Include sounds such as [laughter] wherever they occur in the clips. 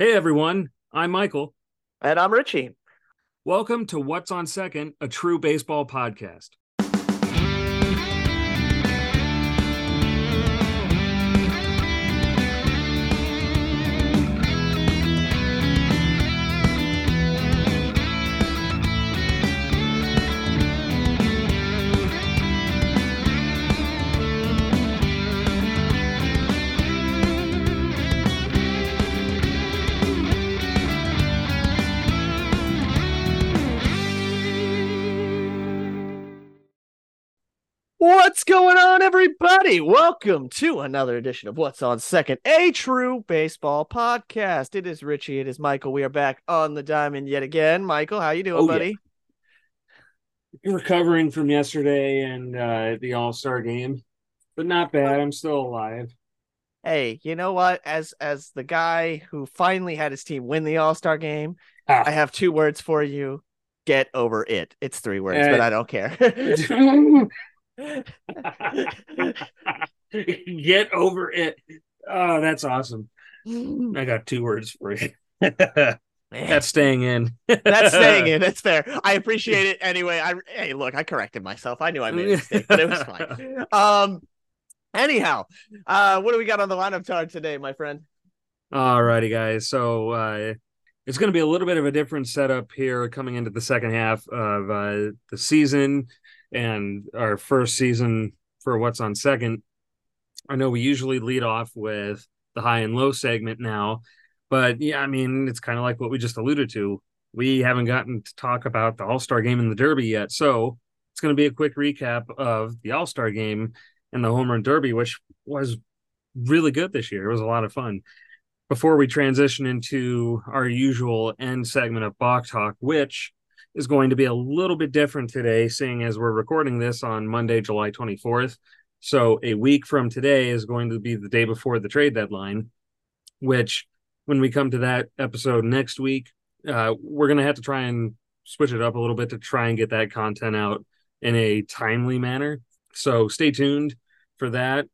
Hey everyone, I'm Michael. And I'm Richie. Welcome to What's on Second, a true baseball podcast. What's going on, everybody? Welcome to another edition of What's on Second, a true baseball podcast. It is Richie. It is Michael. We are back on the diamond yet again. Michael, how you doing, Oh, yeah. buddy? Recovering from yesterday and uh, the All Star game, but not bad. I'm still alive. Hey, you know what? As as the guy who finally had his team win the All Star game, Ah. I have two words for you. Get over it. It's three words, Uh, but I don't care. [laughs] [laughs] [laughs] Get over it. Oh, that's awesome. I got two words for you. [laughs] that's staying in. That's staying [laughs] in. That's fair. I appreciate it anyway. I hey, look, I corrected myself. I knew I made a mistake, but it was fine. Um, anyhow, uh, what do we got on the lineup card today, my friend? All righty, guys. So uh, it's going to be a little bit of a different setup here coming into the second half of uh, the season and our first season for what's on second. I know we usually lead off with the high and low segment now, but yeah, I mean, it's kind of like what we just alluded to. We haven't gotten to talk about the All Star game and the Derby yet. So it's going to be a quick recap of the All Star game and the Home Run Derby, which was really good this year. It was a lot of fun before we transition into our usual end segment of Balk Talk, which is going to be a little bit different today, seeing as we're recording this on Monday, July 24th. So a week from today is going to be the day before the trade deadline, which when we come to that episode next week, uh, we're going to have to try and switch it up a little bit to try and get that content out in a timely manner. So stay tuned for that.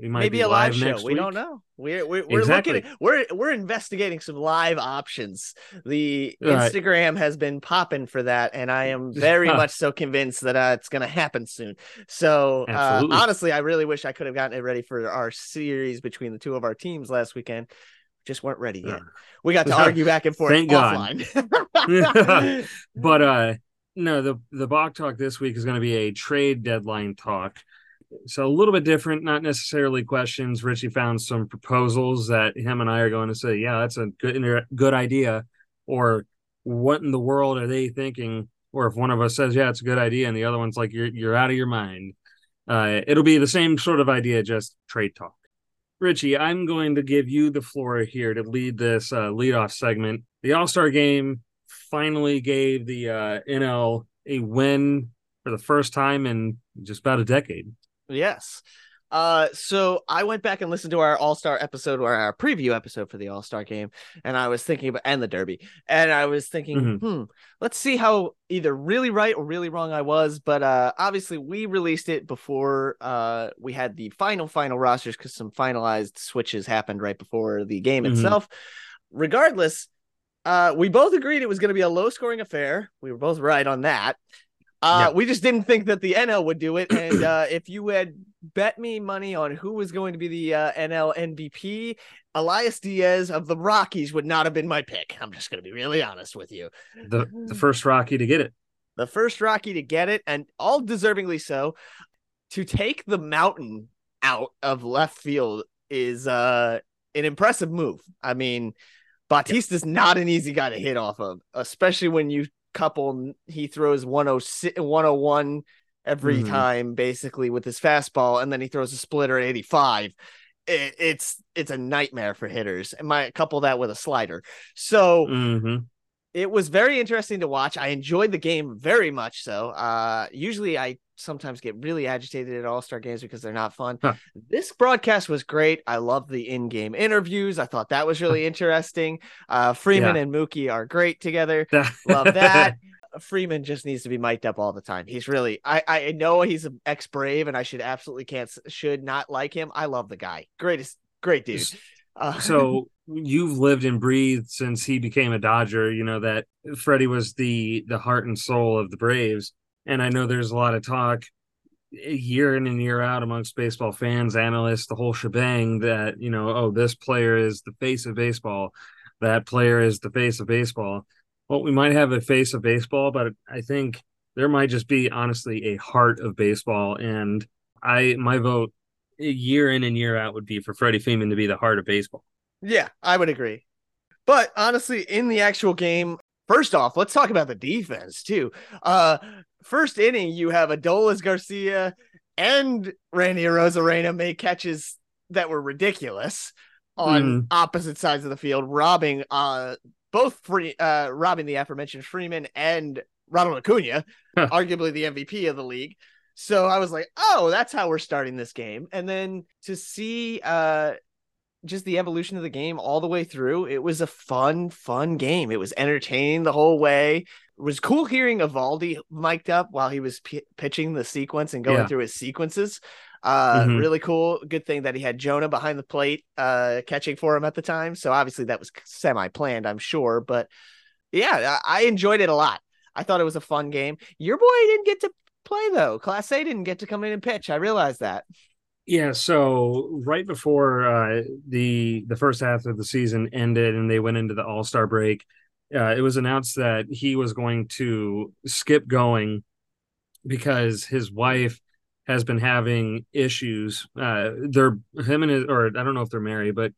We might Maybe be a live, show. We week. don't know. We're we're, we're Exactly. looking. We're we're investigating some live options. The Right. Instagram has been popping for that, and I am [laughs] very much so convinced that uh, it's going to happen soon. So uh, honestly, I really wish I could have gotten it ready for our series between the two of our teams last weekend. Just weren't ready yet. We got to [laughs] argue back and forth Thank God. offline. [laughs] but uh no the the Balk talk this week is going to be a trade deadline talk so a little bit different not necessarily questions. Richie found some proposals that him and i are going to say yeah that's a good good idea or what in the world are they thinking? Or if one of us says yeah it's a good idea and the other one's like you're you're out of your mind. Uh it'll be the same sort of idea just trade talk. Richie i'm going to give you the floor here to lead this uh leadoff segment. The all-star game finally gave the uh, NL a win for the first time in just about a decade. Yes. Uh, so I went back and listened to our All Star episode or our preview episode for the All Star game, and I was thinking about and the Derby, and I was thinking, Mhm. hmm, let's see how either really right or really wrong I was. But uh, obviously we released it before uh we had the final final rosters because some finalized switches happened right before the game Mhm. itself. Regardless, uh, we both agreed it was going to be a low scoring affair. We were both right on that. Uh, Yeah. we just didn't think that the NL would do it. And uh, if you had bet me money on who was going to be the uh, NL MVP, Elias Diaz of the Rockies would not have been my pick. I'm just going to be really honest with you. The the first Rocky to get it. The first Rocky to get it, and all deservingly so. To take the mountain out of left field is uh, an impressive move. I mean, Bautista's not an easy guy to hit off of, especially when you couple he throws 106 101 every Mhm. time basically with his fastball and then he throws a splitter at 85 it, it's it's a nightmare for hitters. And my couple that with a slider. So hmm it was very interesting to watch. I enjoyed the game very much so. Uh usually I sometimes get really agitated at all-star games because they're not fun. Huh. This broadcast was great. I love the in-game interviews. I thought that was really interesting. Uh Freeman Yeah. and Mookie are great together. [laughs] Love that. [laughs] Freeman just needs to be mic'd up all the time. He's really I I know he's an ex Brave and I should absolutely can't should not like him. I love the guy. Greatest great dude. Uh, so you've lived and breathed since he became a Dodger. You know that Freddie was the the heart and soul of the Braves, and I know there's a lot of talk year in and year out amongst baseball fans, analysts, the whole shebang that you know, oh, this player is the face of baseball, that player is the face of baseball. Well, we might have a face of baseball, but I think there might just be honestly a heart of baseball, and I my vote year in and year out would be for Freddie Freeman to be the heart of baseball. Yeah, I would agree. But honestly, in the actual game, first off, let's talk about the defense too. Uh first inning, you have Adolis Garcia and Randy Arozarena make catches that were ridiculous on mm. opposite sides of the field, robbing uh both free uh robbing the aforementioned Freeman and Ronald Acuna, arguably the MVP of the league. So I was like, oh, that's how we're starting this game. And then to see uh just the evolution of the game all the way through, it was a fun, fun game. It was entertaining the whole way. It was cool hearing Eovaldi mic'd up while he was p- pitching the sequence and going yeah. through his sequences. Uh, mm-hmm. really cool. Good thing that he had Jonah behind the plate, uh, catching for him at the time. So obviously that was semi planned, I'm sure. But yeah, I enjoyed it a lot. I thought it was a fun game. Your boy didn't get to play though. Clase didn't get to come in and pitch. I realized that. Yeah, so right before uh, the the first half of the season ended and they went into the All Star break, uh, it was announced that he was going to skip going because his wife has been having issues. Uh, they're him and his, or I don't know if they're married, but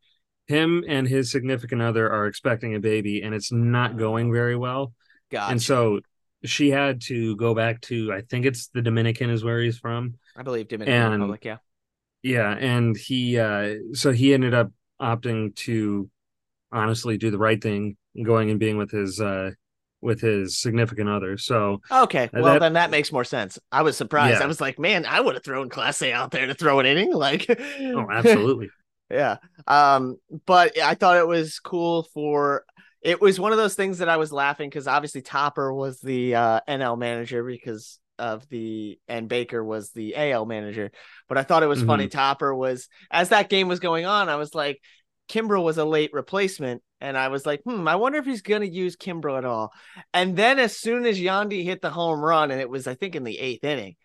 him and his significant other are expecting a baby, and it's not going very well. Gotcha. And so she had to go back to I think it's the Dominican is where he's from. I believe Dominican and, Republic, yeah. Yeah, and he uh so he ended up opting to honestly do the right thing, going and being with his uh with his significant other. So okay, well that, then that makes more sense. I was surprised. Yeah. I was like, man, I would have thrown Clase out there to throw an inning. Like, oh, absolutely. [laughs] yeah. Um, but I thought it was cool for it was one of those things that I was laughing because obviously Topper was the uh, NL manager because of the and Baker was the AL manager. But I thought it was mm-hmm. funny. Topper was as that game was going on, I was like, Kimbrel was a late replacement. And I was like, hmm, I wonder if he's gonna use Kimbrel at all. And then as soon as Yandy hit the home run, and it was, I think, in the eighth inning,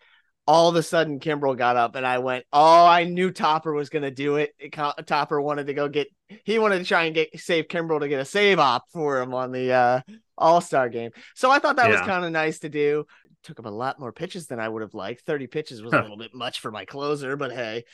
all of a sudden Kimbrel got up and I went, Oh, I knew Topper was going to do it. Topper wanted to go get, he wanted to try and get save Kimbrel to get a save op for him on the uh, All Star game. So I thought that yeah. was kind of nice to do. Took him a lot more pitches than I would have liked. 30 pitches was huh. a little bit much for my closer, but hey.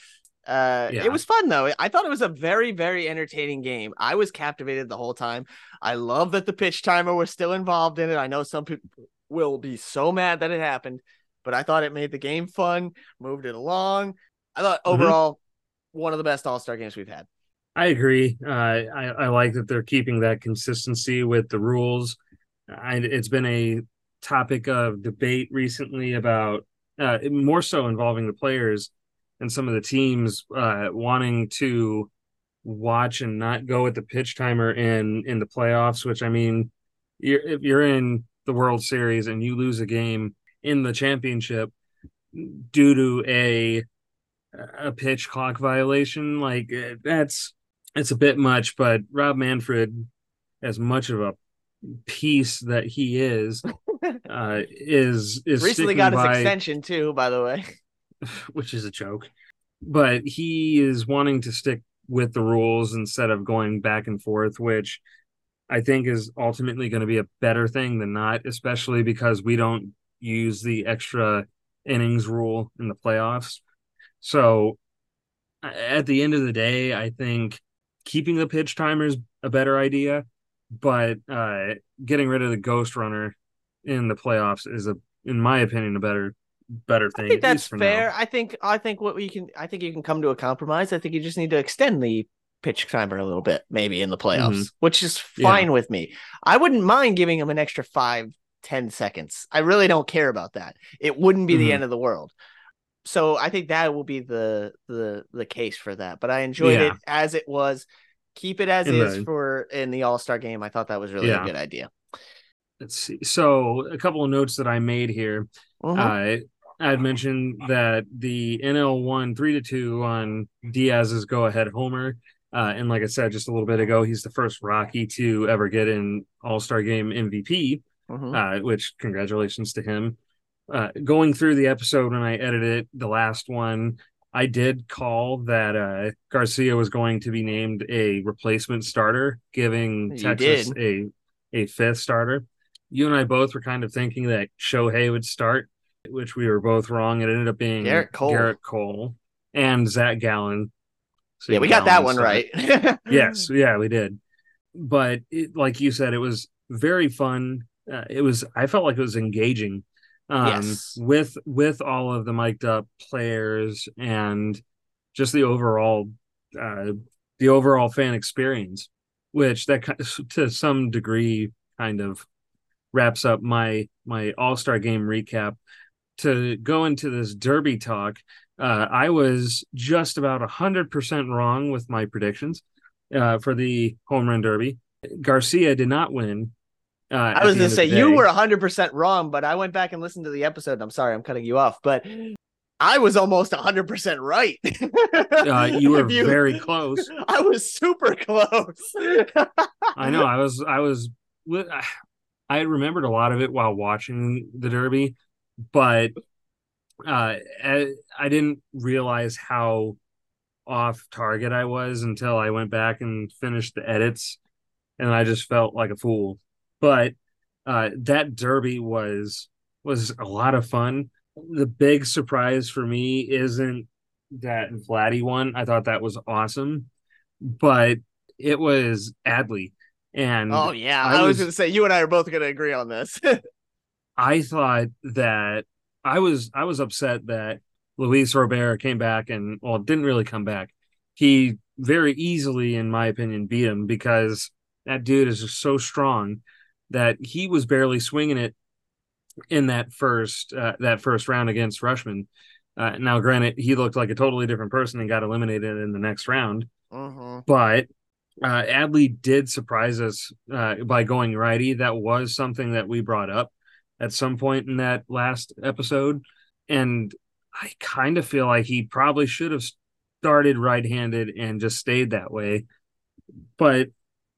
Uh, yeah. it was fun though. I thought it was a very, very entertaining game. I was captivated the whole time. I love that the pitch timer was still involved in it. I know some people will be so mad that it happened but I thought it made the game fun, moved it along. I thought mm-hmm. overall mm-hmm. one of the best All Star games we've had. I agree. Uh, I I like that they're keeping that consistency with the rules. I, it's been a topic of debate recently about uh, more so involving the players and some of the teams uh, wanting to watch and not go with the pitch timer in in the playoffs. Which I mean, you're, if you're in the World Series and you lose a game in the championship due to a a pitch clock violation. Like eh, that's it's a bit much, but Rob Manfred, as much of a piece that he is, [laughs] uh, is is recently got his by, extension too, by the way, [laughs] which is a joke. But he is wanting to stick with the rules instead of going back and forth, which I think is ultimately going to be a better thing than not, especially because we don't use the extra innings rule in the playoffs. So at the end of the day, I think keeping the pitch timer is a better idea, but uh, getting rid of the ghost runner in the playoffs is a, in my opinion, a better better thing. I think that's fair. Now. I think I think what we can I think you can come to a compromise. I think you just need to extend the pitch timer a little bit, maybe in the playoffs, mm-hmm. which is fine yeah. with me. I wouldn't mind giving him an extra five 10 seconds. I really don't care about that. It wouldn't be mm-hmm. the end of the world. So I think that will be the the the case for that. But I enjoyed yeah. it as it was. Keep it as in is the, for in the All-Star game. I thought that was really yeah. a good idea. Let's see. So a couple of notes that I made here. Mm-hmm. Uh, I had mentioned that the NL won three to two on Diaz's go ahead homer. Uh, and like I said just a little bit ago, he's the first Rocky to ever get an All Star Game MVP, mm-hmm. uh, which congratulations to him. Uh, going through the episode when I edited the last one, I did call that uh, Garcia was going to be named a replacement starter, giving you Texas did. a a fifth starter. You and I both were kind of thinking that Shohei would start, which we were both wrong. It ended up being Gerrit Cole, Gerrit Cole and Zach Gallen. So yeah, we got that one right. yes, [laughs] yeah, we did. But it, like you said, it was very fun. Uh, it was. I felt like it was engaging. Um, yes. with with all of the mic'd up players and just the overall uh, the overall fan experience, which that to some degree kind of wraps up my my All Star game recap. To go into this Derby talk, uh, I was just about 100% wrong with my predictions uh, for the home run derby. Garcia did not win. Uh, I was going to say you were 100% wrong, but I went back and listened to the episode. I'm sorry, I'm cutting you off, but I was almost 100% right. uh, you were [laughs] you, very close. [laughs] I was super close. [laughs] I know. I was, I was, I remembered a lot of it while watching the Derby, but uh, I didn't realize how off target I was until I went back and finished the edits, and I just felt like a fool. But uh, that derby was was a lot of fun. The big surprise for me isn't that Vladdy one. I thought that was awesome, but it was Adley. And oh yeah, I, I was, was going to say you and I are both going to agree on this. [laughs] I thought that I was I was upset that Luis Robert came back and well didn't really come back. He very easily, in my opinion, beat him because that dude is just so strong that he was barely swinging it in that first uh, that first round against Rutschman. Uh, now, granted, he looked like a totally different person and got eliminated in the next round. Uh-huh. But uh, Adley did surprise us uh, by going righty. That was something that we brought up at some point in that last episode. And I kind of feel like he probably should have started right handed and just stayed that way. But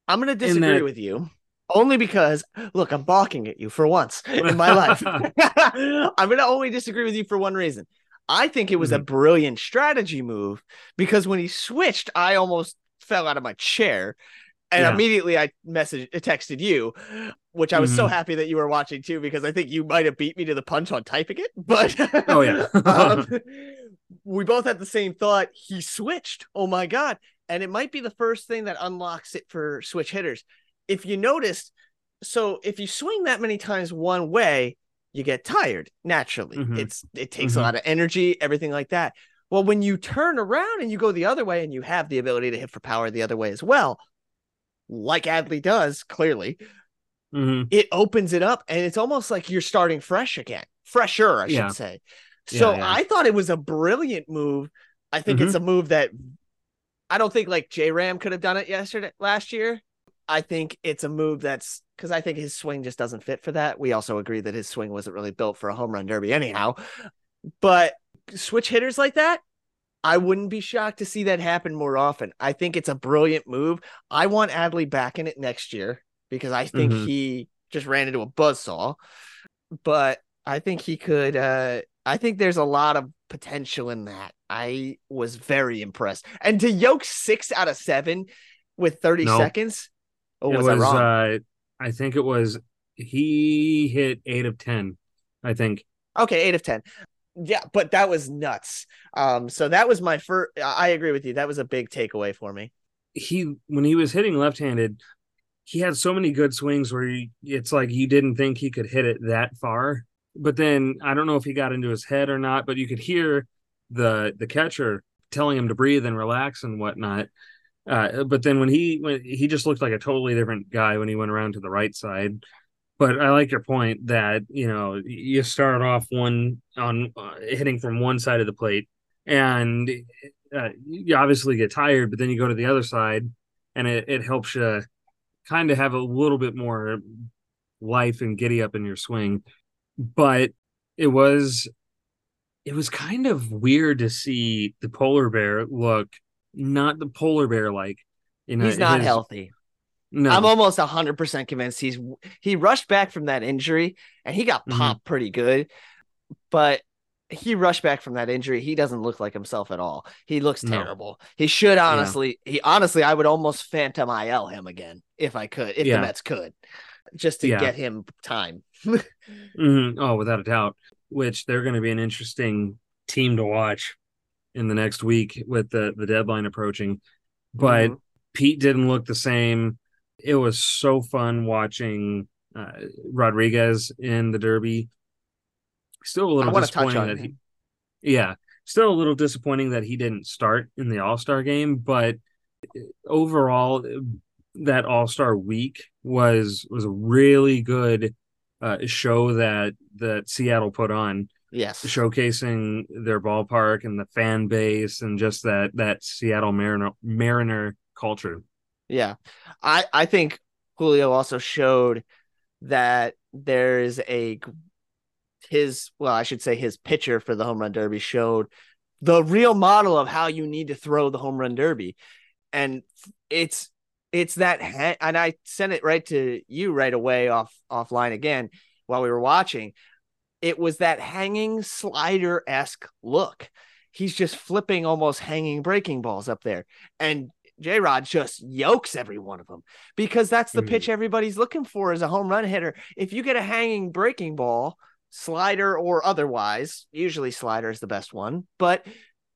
I'm going to disagree that... with you only because, look, I'm balking at you for once in my life. [laughs] [laughs] I'm going to only disagree with you for one reason. I think it was mm-hmm. a brilliant strategy move because when he switched, I almost fell out of my chair and yeah. immediately I messaged, texted you, which I was mm-hmm. so happy that you were watching too, because I think you might have beat me to the punch on typing it. [laughs] But oh yeah, um, we both had the same thought. He switched. Oh my god! And it might be the first thing that unlocks it for switch hitters. If you noticed, so if you swing that many times one way, you get tired naturally. Mm-hmm. It's it takes mm-hmm. a lot of energy, everything like that. Well, when you turn around and you go the other way, and you have the ability to hit for power the other way as well, like Adley does clearly, mm-hmm. it opens it up and it's almost like you're starting fresh again, fresher, I should yeah. say. So yeah, yeah. I thought it was a brilliant move. I think mm-hmm. it's a move that I don't think like J Ram could have done it yesterday last year. I think it's a move that's because I think his swing just doesn't fit for that. We also agree that his swing wasn't really built for a home run derby, anyhow. But switch hitters like that, I wouldn't be shocked to see that happen more often. I think it's a brilliant move. I want Adley back in it next year because I think mm-hmm. he just ran into a buzzsaw. But I think he could uh I think there's a lot of potential in that. I was very impressed. And to yoke six out of seven with 30 nope. seconds. Oh, was, was? Uh, I think it was he hit eight of ten. I think. Okay, eight of ten. Yeah, but that was nuts. Um, so that was my first. I agree with you. That was a big takeaway for me. He when he was hitting left-handed, he had so many good swings where he, it's like you didn't think he could hit it that far. But then I don't know if he got into his head or not, but you could hear the the catcher telling him to breathe and relax and whatnot. Uh, but then when he when he just looked like a totally different guy when he went around to the right side. But I like your point that you know you start off one on uh, hitting from one side of the plate, and uh, you obviously get tired. But then you go to the other side, and it, it helps you kind of have a little bit more life and giddy up in your swing. But it was it was kind of weird to see the polar bear look not the polar bear like You know, he's not his- healthy. No, I'm almost 100% convinced he's he rushed back from that injury and he got Mhm. popped pretty good. But he rushed back from that injury. He doesn't look like himself at all. He looks No. terrible. He should honestly, he honestly, I would almost phantom IL him again if I could, if Yeah. the Mets could, just to Yeah. get him time. [laughs] Mhm. Oh, without a doubt. Which they're going to be an interesting team to watch in the next week with the the deadline approaching. But Mhm. Pete didn't look the same. It was so fun watching uh, Rodriguez in the Derby. Still a little want to touch disappointing that he, yeah, still a little disappointing that he didn't start in the All Star game. But overall, that All Star week was was a really good uh, show that that Seattle put on, Yes. showcasing their ballpark and the fan base and just that that Seattle Mariner Mariner culture. Yeah. I I think Julio also showed that there's a his well, I should say his pitcher for the home run derby showed the real model of how you need to throw the home run derby. And it's it's that and I sent it right to you right away off offline again while we were watching. It was that hanging slider esque look. He's just flipping almost hanging breaking balls up there. And J Rod just yokes every one of them because that's the Mhm. pitch everybody's looking for as a home run hitter. If you get a hanging breaking ball, slider or otherwise, usually slider is the best one, but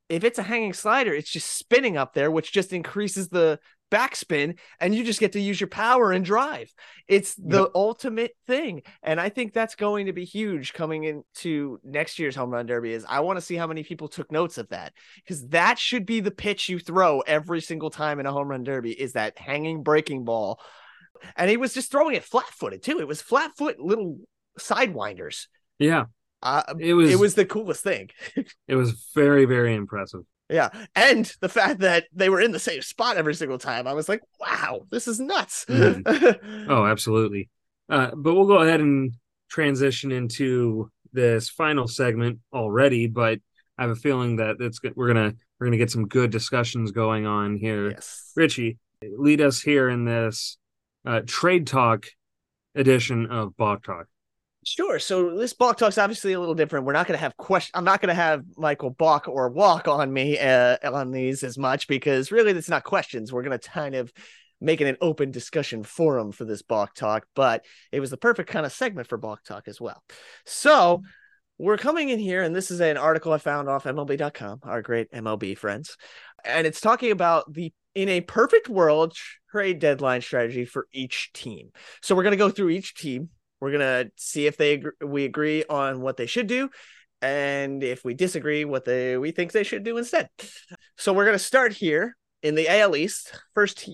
if it's a hanging slider, it's just spinning up there, which just increases the backspin and you just get to use your power and drive. It's the Yep. ultimate thing. And I think that's going to be huge coming into next year's home run derby is I want to see how many people took notes of that because that should be the pitch you throw every single time in a home run derby is that hanging breaking ball. And he was just throwing it flat footed too. It was flat foot little sidewinders. Yeah, Uh, it was it was the coolest thing. [laughs] it was very very impressive. Yeah. And the fact that they were in the same spot every single time, I was like, wow, this is nuts. [laughs] Oh, absolutely. Uh, but we'll go ahead and transition into this final segment already. But I have a feeling that it's good. We're gonna we're gonna get some good discussions going on here. yes. Richie, lead us here in this uh, trade talk edition of Balk Talk. Sure. So this Balk talk's obviously a little different. We're not going to have question. I'm not going to have Michael balk or Walk on me uh, on these as much because really it's not questions. We're going to kind of make it an open discussion forum for this Balk talk, but it was the perfect kind of segment for Balk talk as well. So we're coming in here, and this is an article I found off MLB.com, our great MLB friends, and it's talking about the in a perfect world trade deadline strategy for each team. So we're going to go through each team we're gonna see if they we agree on what they should do, and if we disagree, what they we think they should do instead. So we're gonna start here in the AL East. First,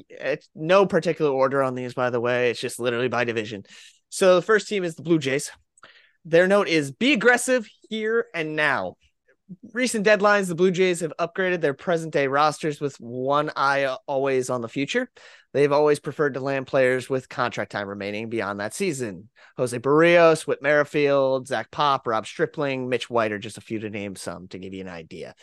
no particular order on these, by the way. It's just literally by division. So the first team is the Blue Jays. Their note is be aggressive here and now. Recent deadlines, the Blue Jays have upgraded their present day rosters with one eye always on the future. They've always preferred to land players with contract time remaining beyond that season. Jose Berrios, Whit Merrifield, Zach Pop, Ross Stripling, Mitch White are just a few to name some to give you an idea.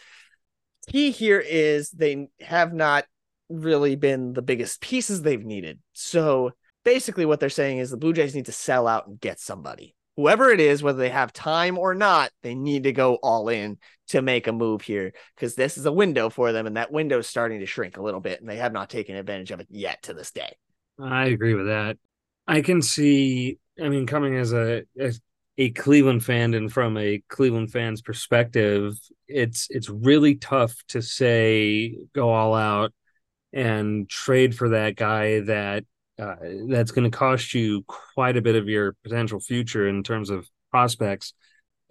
Key here is they have not really been the biggest pieces they've needed. So basically, what they're saying is the Blue Jays need to sell out and get somebody. Whoever it is, whether they have time or not, they need to go all in to make a move here because this is a window for them, and that window is starting to shrink a little bit, and they have not taken advantage of it yet to this day. I agree with that. I can see. I mean, coming as a as a Cleveland fan and from a Cleveland fan's perspective, it's it's really tough to say go all out and trade for that guy that uh, that's going to cost you quite a bit of your potential future in terms of prospects.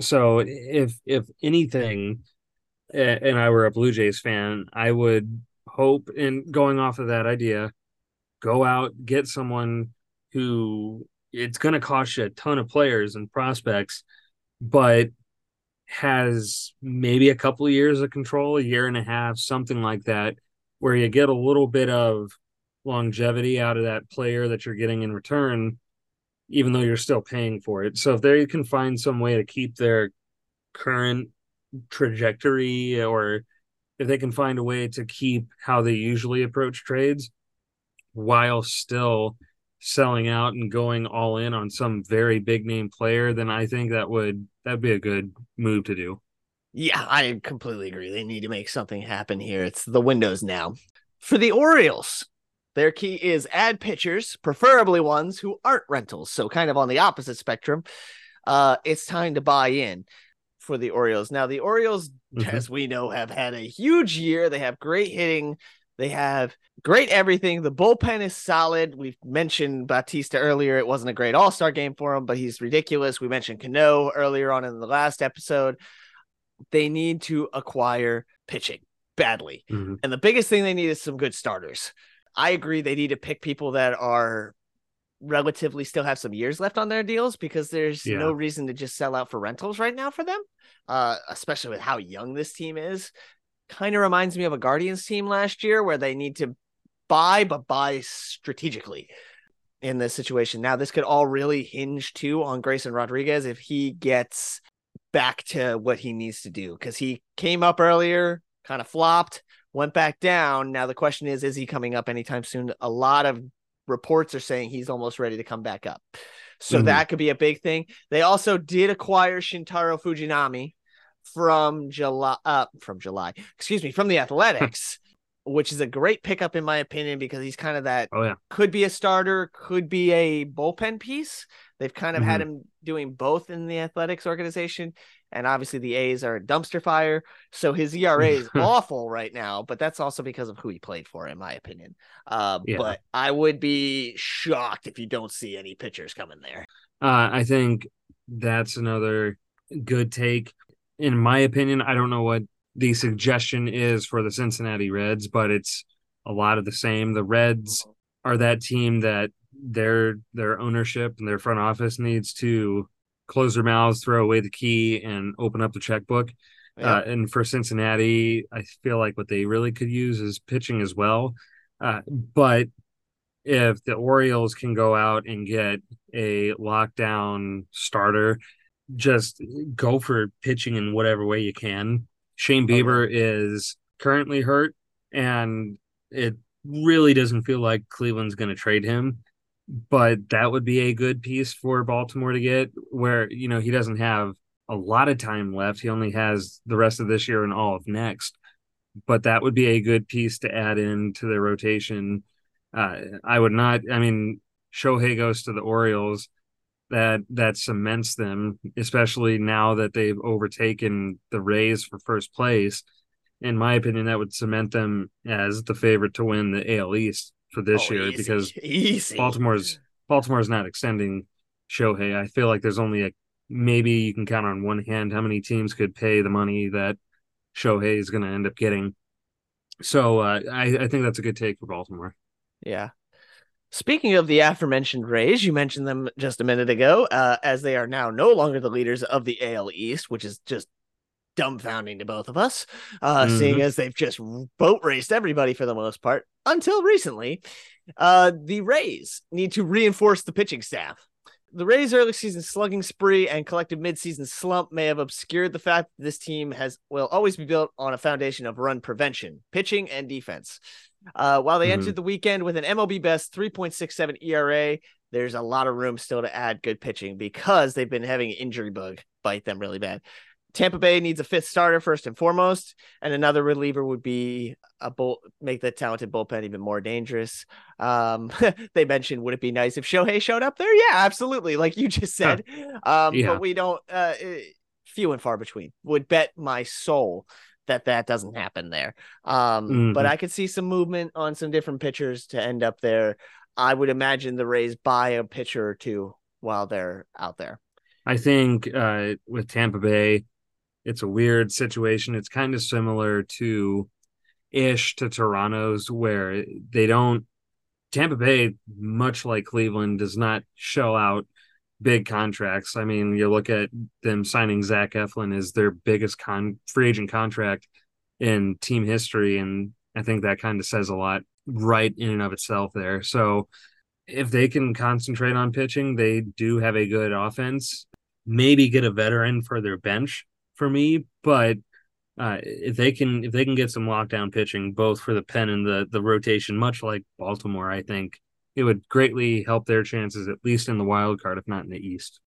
So if if anything, and I were a Blue Jays fan, I would hope in going off of that idea, go out get someone who it's going to cost you a ton of players and prospects, but has maybe a couple of years of control, a year and a half, something like that, where you get a little bit of longevity out of that player that you're getting in return, even though you're still paying for it. So if they can find some way to keep their current trajectory or if they can find a way to keep how they usually approach trades, while still selling out and going all in on some very big name player, then I think that would that'd be a good move to do. Yeah, I completely agree. They need to make something happen here. It's the windows now. For the Orioles, their key is add pitchers, preferably ones who aren't rentals. So kind of on the opposite spectrum. Uh, it's time to buy in for the Orioles. Now, the Orioles, mm-hmm. as we know, have had a huge year. They have great hitting. They have great everything. The bullpen is solid. We've mentioned Bautista earlier. It wasn't a great all star game for him, but he's ridiculous. We mentioned Cano earlier on in the last episode. They need to acquire pitching badly. Mm-hmm. And the biggest thing they need is some good starters. I agree. They need to pick people that are relatively still have some years left on their deals because there's yeah. no reason to just sell out for rentals right now for them, uh, especially with how young this team is. Kind of reminds me of a Guardians team last year where they need to buy, but buy strategically in this situation. Now, this could all really hinge too on Grayson Rodriguez if he gets back to what he needs to do because he came up earlier, kind of flopped, went back down. Now the question is, is he coming up anytime soon? A lot of reports are saying he's almost ready to come back up. So mm-hmm. that could be a big thing. They also did acquire Shintaro Fujinami from July uh from July, excuse me, from the Athletics, [laughs] which is a great pickup in my opinion because he's kind of that oh yeah could be a starter, could be a bullpen piece. They've kind of mm-hmm. had him doing both in the athletics organization. And obviously the A's are a dumpster fire. So his ERA is [laughs] awful right now, but that's also because of who he played for, in my opinion. Uh, yeah. But I would be shocked if you don't see any pitchers coming there. Uh, I think that's another good take. In my opinion, I don't know what the suggestion is for the Cincinnati Reds, but it's a lot of the same. The Reds are that team that their their ownership and their front office needs to close their mouths, throw away the key, and open up the checkbook. Yeah. Uh, and for Cincinnati, I feel like what they really could use is pitching as well. Uh, but if the Orioles can go out and get a lockdown starter, just go for pitching in whatever way you can. Shane Bieber okay. is currently hurt, and it really doesn't feel like Cleveland's going to trade him but that would be a good piece for Baltimore to get where, you know, he doesn't have a lot of time left. He only has the rest of this year and all of next. But that would be a good piece to add into the rotation. Uh, I would not, I mean, Shohei goes to the Orioles. That that cements them, especially now that they've overtaken the Rays for first place. In my opinion, that would cement them as the favorite to win the AL East for this oh, year easy, because [laughs] easy. Baltimore's Baltimore's not extending Shohei. I feel like there's only a maybe you can count on one hand how many teams could pay the money that Shohei is going to end up getting. So uh, I, I think that's a good take for Baltimore. Yeah. Speaking of the aforementioned Rays, you mentioned them just a minute ago, uh, as they are now no longer the leaders of the AL East, which is just dumbfounding to both of us, uh, mm-hmm. seeing as they've just boat raced everybody for the most part until recently. Uh, the Rays need to reinforce the pitching staff. The Rays' early season slugging spree and collective midseason slump may have obscured the fact that this team has will always be built on a foundation of run prevention, pitching, and defense. Uh, while they mm-hmm. entered the weekend with an MLB best 3.67 ERA, there's a lot of room still to add good pitching because they've been having injury bug bite them really bad. Tampa Bay needs a fifth starter first and foremost, and another reliever would be a bull make the talented bullpen even more dangerous. Um, [laughs] they mentioned would it be nice if Shohei showed up there? Yeah, absolutely, like you just said. Um, yeah. but we don't. Uh, eh, few and far between. Would bet my soul that that doesn't happen there. Um, mm-hmm. but I could see some movement on some different pitchers to end up there. I would imagine the Rays buy a pitcher or two while they're out there. I think uh, with Tampa Bay it's a weird situation. It's kind of similar to ish to Toronto's where they don't Tampa Bay, much like Cleveland, does not show out big contracts. I mean, you look at them signing Zach Eflin as their biggest con free agent contract in team history, and I think that kind of says a lot right in and of itself there. So if they can concentrate on pitching, they do have a good offense. Maybe get a veteran for their bench for me, but uh, if they can if they can get some lockdown pitching both for the pen and the the rotation, much like Baltimore, I think it would greatly help their chances at least in the wild card, if not in the East.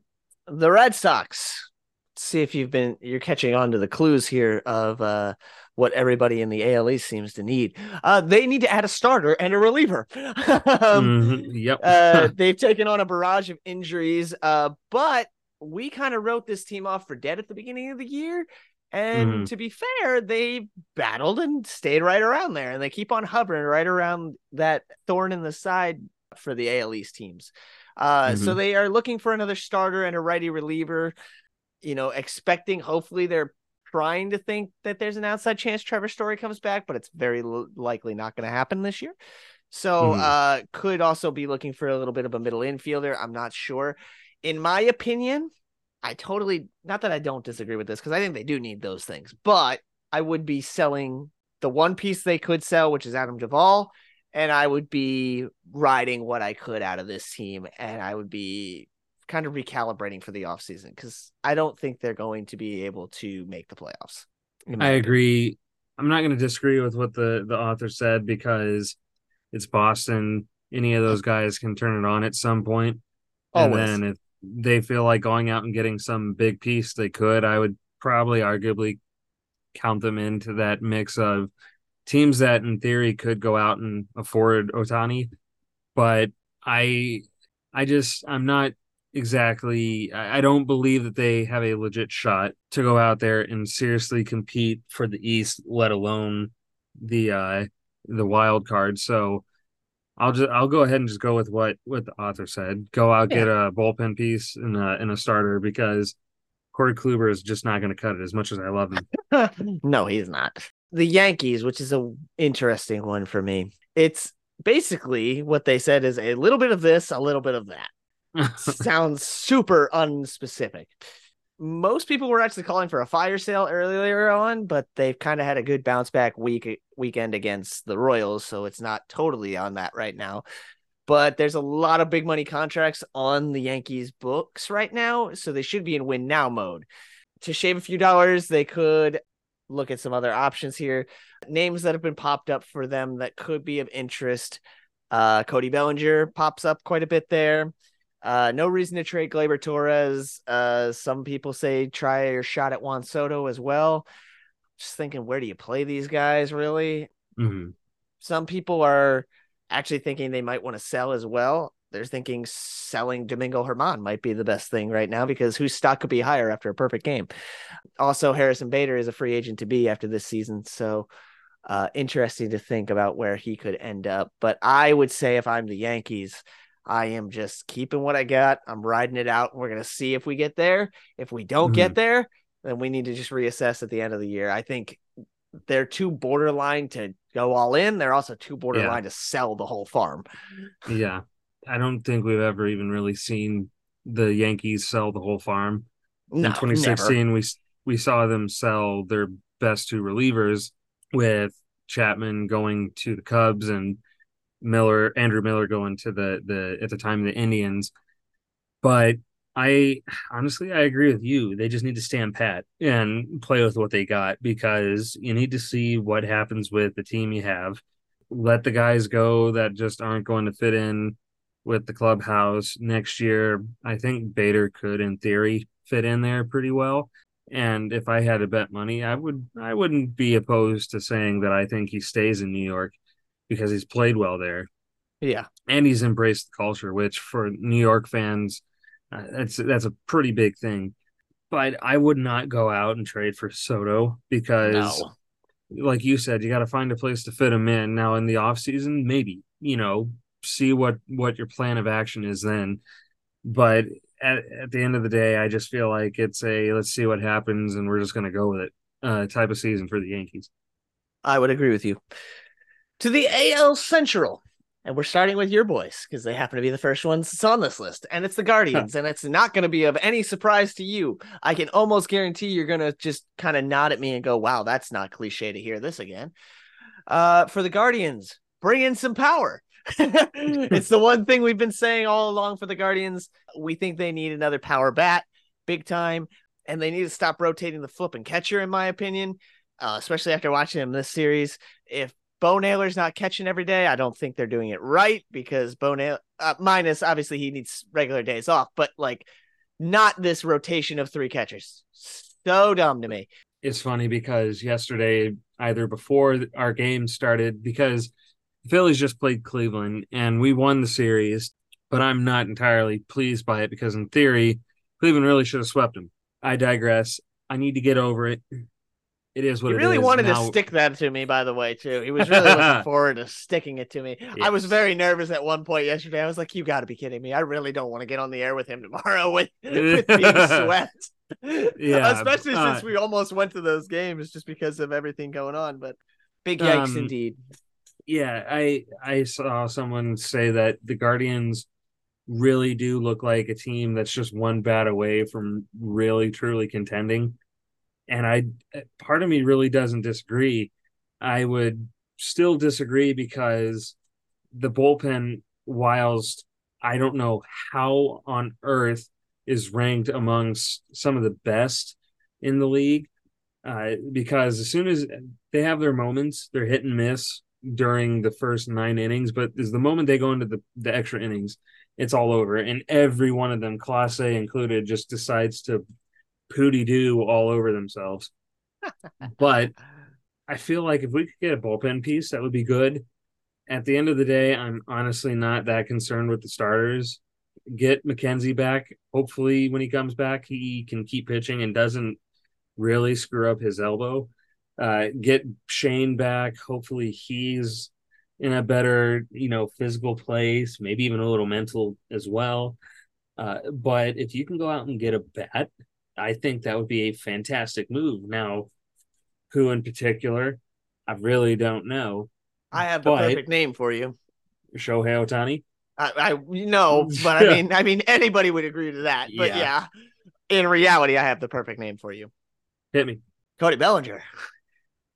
The Red Sox. Let's see if you've been you're catching on to the clues here of uh, what everybody in the AL East seems to need. Uh, they need to add a starter and a reliever. [laughs] um, mm-hmm. Yep. uh, [laughs] they've taken on a barrage of injuries, uh, but we kind of wrote this team off for dead at the beginning of the year. And mm-hmm. to be fair, they battled and stayed right around there, and they keep on hovering right around that thorn in the side for the AL East teams. Uh, mm-hmm. So they are looking for another starter and a righty reliever. You know, expecting hopefully they're trying to think that there's an outside chance Trevor Story comes back, but it's very l- likely not going to happen this year. So mm-hmm. uh, could also be looking for a little bit of a middle infielder. I'm not sure. In my opinion, I totally not that I don't disagree with this because I think they do need those things, but I would be selling the one piece they could sell, which is Adam Duvall, and I would be riding what I could out of this team, and I would be kind of recalibrating for the offseason because I don't think they're going to be able to make the playoffs. I agree. I'm not going to disagree with what the the author said because it's Boston. Any of those guys can turn it on at some point. Always. And then if they feel like going out and getting some big piece, they could. I would probably arguably count them into that mix of teams that in theory could go out and afford Ohtani. But I I just I'm not exactly I don't believe that they have a legit shot to go out there and seriously compete for the East, let alone the uh the wild card. So I'll just I'll go ahead and just go with what what the author said. Go out yeah. get a bullpen piece and a and a starter because Corey Kluber is just not going to cut it as much as I love him. [laughs] no, he's not. The Yankees, which is a interesting one for me. It's basically what they said is a little bit of this, a little bit of that. [laughs] Sounds super unspecific most people were actually calling for a fire sale earlier on, but they've kind of had a good bounce back week weekend against the Royals, so it's not totally on that right now. But there's a lot of big money contracts on the Yankees books right now, so they should be in win now mode. To shave a few dollars, they could look at some other options here. Names that have been popped up for them that could be of interest. Uh, Cody Bellinger pops up quite a bit there. Uh, no reason to trade Gleyber Torres. Uh, some people say try your shot at Juan Soto as well. Just thinking, where do you play these guys really? Mm-hmm. Some people are actually thinking they might want to sell as well. They're thinking selling Domingo German might be the best thing right now because whose stock could be higher after a perfect game. Also, Harrison Bader is a free agent to be after this season. So, uh, interesting to think about where he could end up. But I would say if I'm the Yankees, I am just keeping what I got. I'm riding it out. We're going to see if we get there. If we don't mm-hmm. get there, then we need to just reassess at the end of the year. I think they're too borderline to go all in. They're also too borderline yeah. to sell the whole farm. [laughs] Yeah. I don't think we've ever even really seen the Yankees sell the whole farm. No, In 2016, never. we we saw them sell their best two relievers with Chapman going to the Cubs and Miller, Andrew Miller going to the the at the time the Indians. But I honestly I agree with you. They just need to stand pat and play with what they got because you need to see what happens with the team you have. Let the guys go that just aren't going to fit in with the clubhouse next year. I think Bader could in theory fit in there pretty well. And if I had to bet money, I would I wouldn't be opposed to saying that I think he stays in New York because he's played well there. Yeah, and he's embraced the culture, which for New York fans, uh, that's that's a pretty big thing. But I would not go out and trade for Soto because, no. like you said, you got to find a place to fit him in. Now in the off season, maybe you know see what what your plan of action is then. But at, at the end of the day, I just feel like it's a let's see what happens and we're just going to go with it uh, type of season for the Yankees. I would agree with you to the AL Central. And we're starting with your boys because they happen to be the first ones that's on this list. And it's the Guardians. Huh. And it's not going to be of any surprise to you. I can almost guarantee you're going to just kind of nod at me and go, wow, that's not cliche to hear this again. Uh, for the Guardians, bring in some power. [laughs] it's the one thing we've been saying all along for the Guardians. We think they need another power bat, big time. And they need to stop rotating the flip and catcher, in my opinion uh, especially after watching him this series. If Bo Naylor's not catching every day, I don't think they're doing it right because Bo Naylor, uh, minus obviously he needs regular days off, but like not this rotation of three catchers. So dumb to me. It's funny because yesterday, either before our game started, because Phillies just played Cleveland and we won the series, but I'm not entirely pleased by it because in theory, Cleveland really should have swept them. I digress. I need to get over it. It is what he really wanted Now- to stick that to me, by the way, too. He was really looking [laughs] forward to sticking it to me. I was very nervous at one point yesterday. I was like, "You got to be kidding me! I really don't want to get on the air with him tomorrow with, [laughs] with being swept." Yeah, [laughs] especially uh, since we almost went to those games just because of everything going on. But big yikes Um, indeed. yeah, I I saw someone say that the Guardians really do look like a team that's just one bat away from really truly contending. And I part of me really doesn't disagree. I would still disagree because the bullpen, whilst I don't know how on earth is ranked amongst some of the best in the league, uh, because as soon as they have their moments, they're hit and miss during the first nine innings, but is the moment they go into the, the extra innings, it's all over. And every one of them, Clase included, just decides to pooty doo all over themselves. [laughs] but I feel like if we could get a bullpen piece, that would be good. At the end of the day, I'm honestly not that concerned with the starters. Get McKenzie back. Hopefully, when he comes back, he can keep pitching and doesn't really screw up his elbow. Uh, get Shane back. Hopefully, he's in a better, you know, physical place, maybe even a little mental as well. Uh, but if you can go out and get a bat, I think that would be a fantastic move. Now, who in particular, I really don't know. I have the perfect name for you. Shohei Ohtani. I, I no, but I [laughs] mean, I mean, anybody would agree to that. But Yeah. yeah, in reality, I have the perfect name for you. Hit me. Cody Bellinger.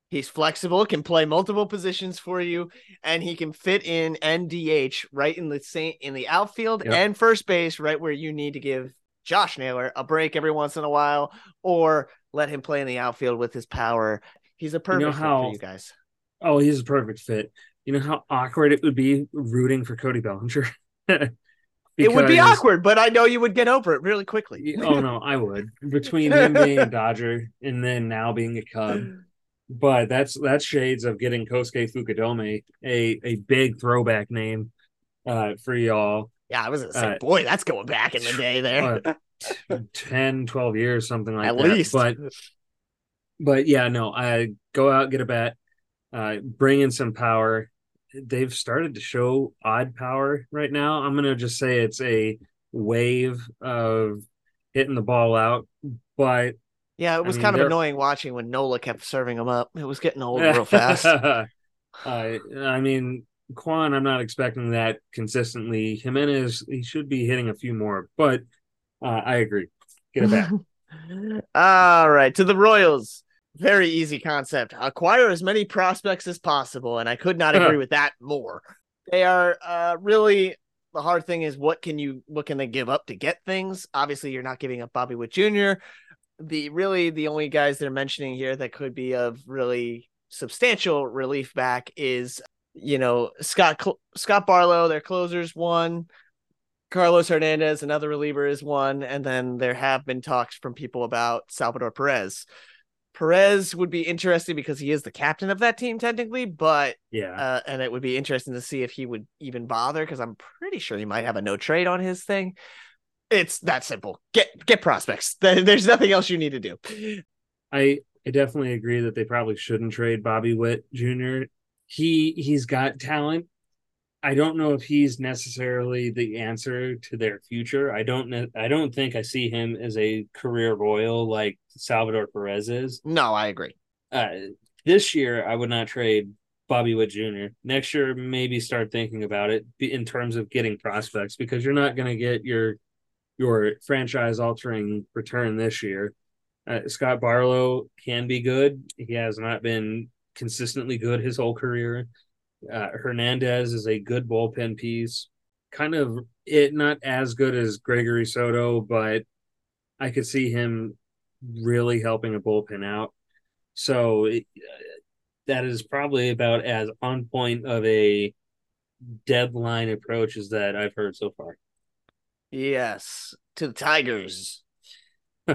He's flexible, can play multiple positions for you, and he can fit in NDH right in the same in the outfield Yep. and first base, right where you need to give Josh Naylor a break every once in a while, or let him play in the outfield with his power. He's a perfect fit how- for you guys. Oh, he's a perfect fit. You know how awkward it would be rooting for Cody Bellinger? [laughs] It would be awkward, but I know you would get over it really quickly. Oh no, I would. Between him [laughs] being a Dodger and then now being a Cub. But that's that's shades of getting Kosuke Fukudome, a a big throwback name uh for y'all. Yeah, I was gonna say, Uh, boy, that's going back in the day there. Uh, [laughs] 10, 12 years, something like At that. least. But but yeah, no, I go out, get a bat, uh, bring in some power. They've started to show odd power right now. I'm gonna just say it's a wave of hitting the ball out, but yeah, it was mean, kind of they're- annoying watching when Nola kept serving him up. It was getting old real fast. [laughs] uh, I mean, Kwan, I'm not expecting that consistently. Gimenez, he should be hitting a few more, but uh, I agree. Get it back. [laughs] All right, to the Royals. Very easy concept. Acquire as many prospects as possible, and I could not agree with that more. They are uh, really the hard thing is what can you what can they give up to get things? Obviously, you're not giving up Bobby Witt Jr. The really the only guys they're mentioning here that could be of really substantial relief back is you know Scott Scott Barlow, their closers one. Carlos Hernandez, another reliever, is one, and then there have been talks from people about Salvador Perez. Perez would be interesting because he is the captain of that team technically, but Yeah. uh, and it would be interesting to see if he would even bother because I'm pretty sure he might have a no trade on his thing. It's that simple. Get get prospects. There's nothing else you need to do. I I definitely agree that they probably shouldn't trade Bobby Witt Jr. He he's got talent. I don't know if he's necessarily the answer to their future. I don't know. I don't think I see him as a career Royal like Salvador Perez is. No, I agree. Uh, this year, I would not trade Bobby Witt Jr. Next year, maybe start thinking about it in terms of getting prospects because you're not going to get your your franchise altering return this year. Uh, Scott Barlow can be good. He has not been consistently good his whole career. Uh, Hernandez is a good bullpen piece. Kind of it not as good as Gregory Soto, but I could see him really helping a bullpen out. So it, that is probably about as on point of a deadline approach as that I've heard so far. Yes, to the Tigers.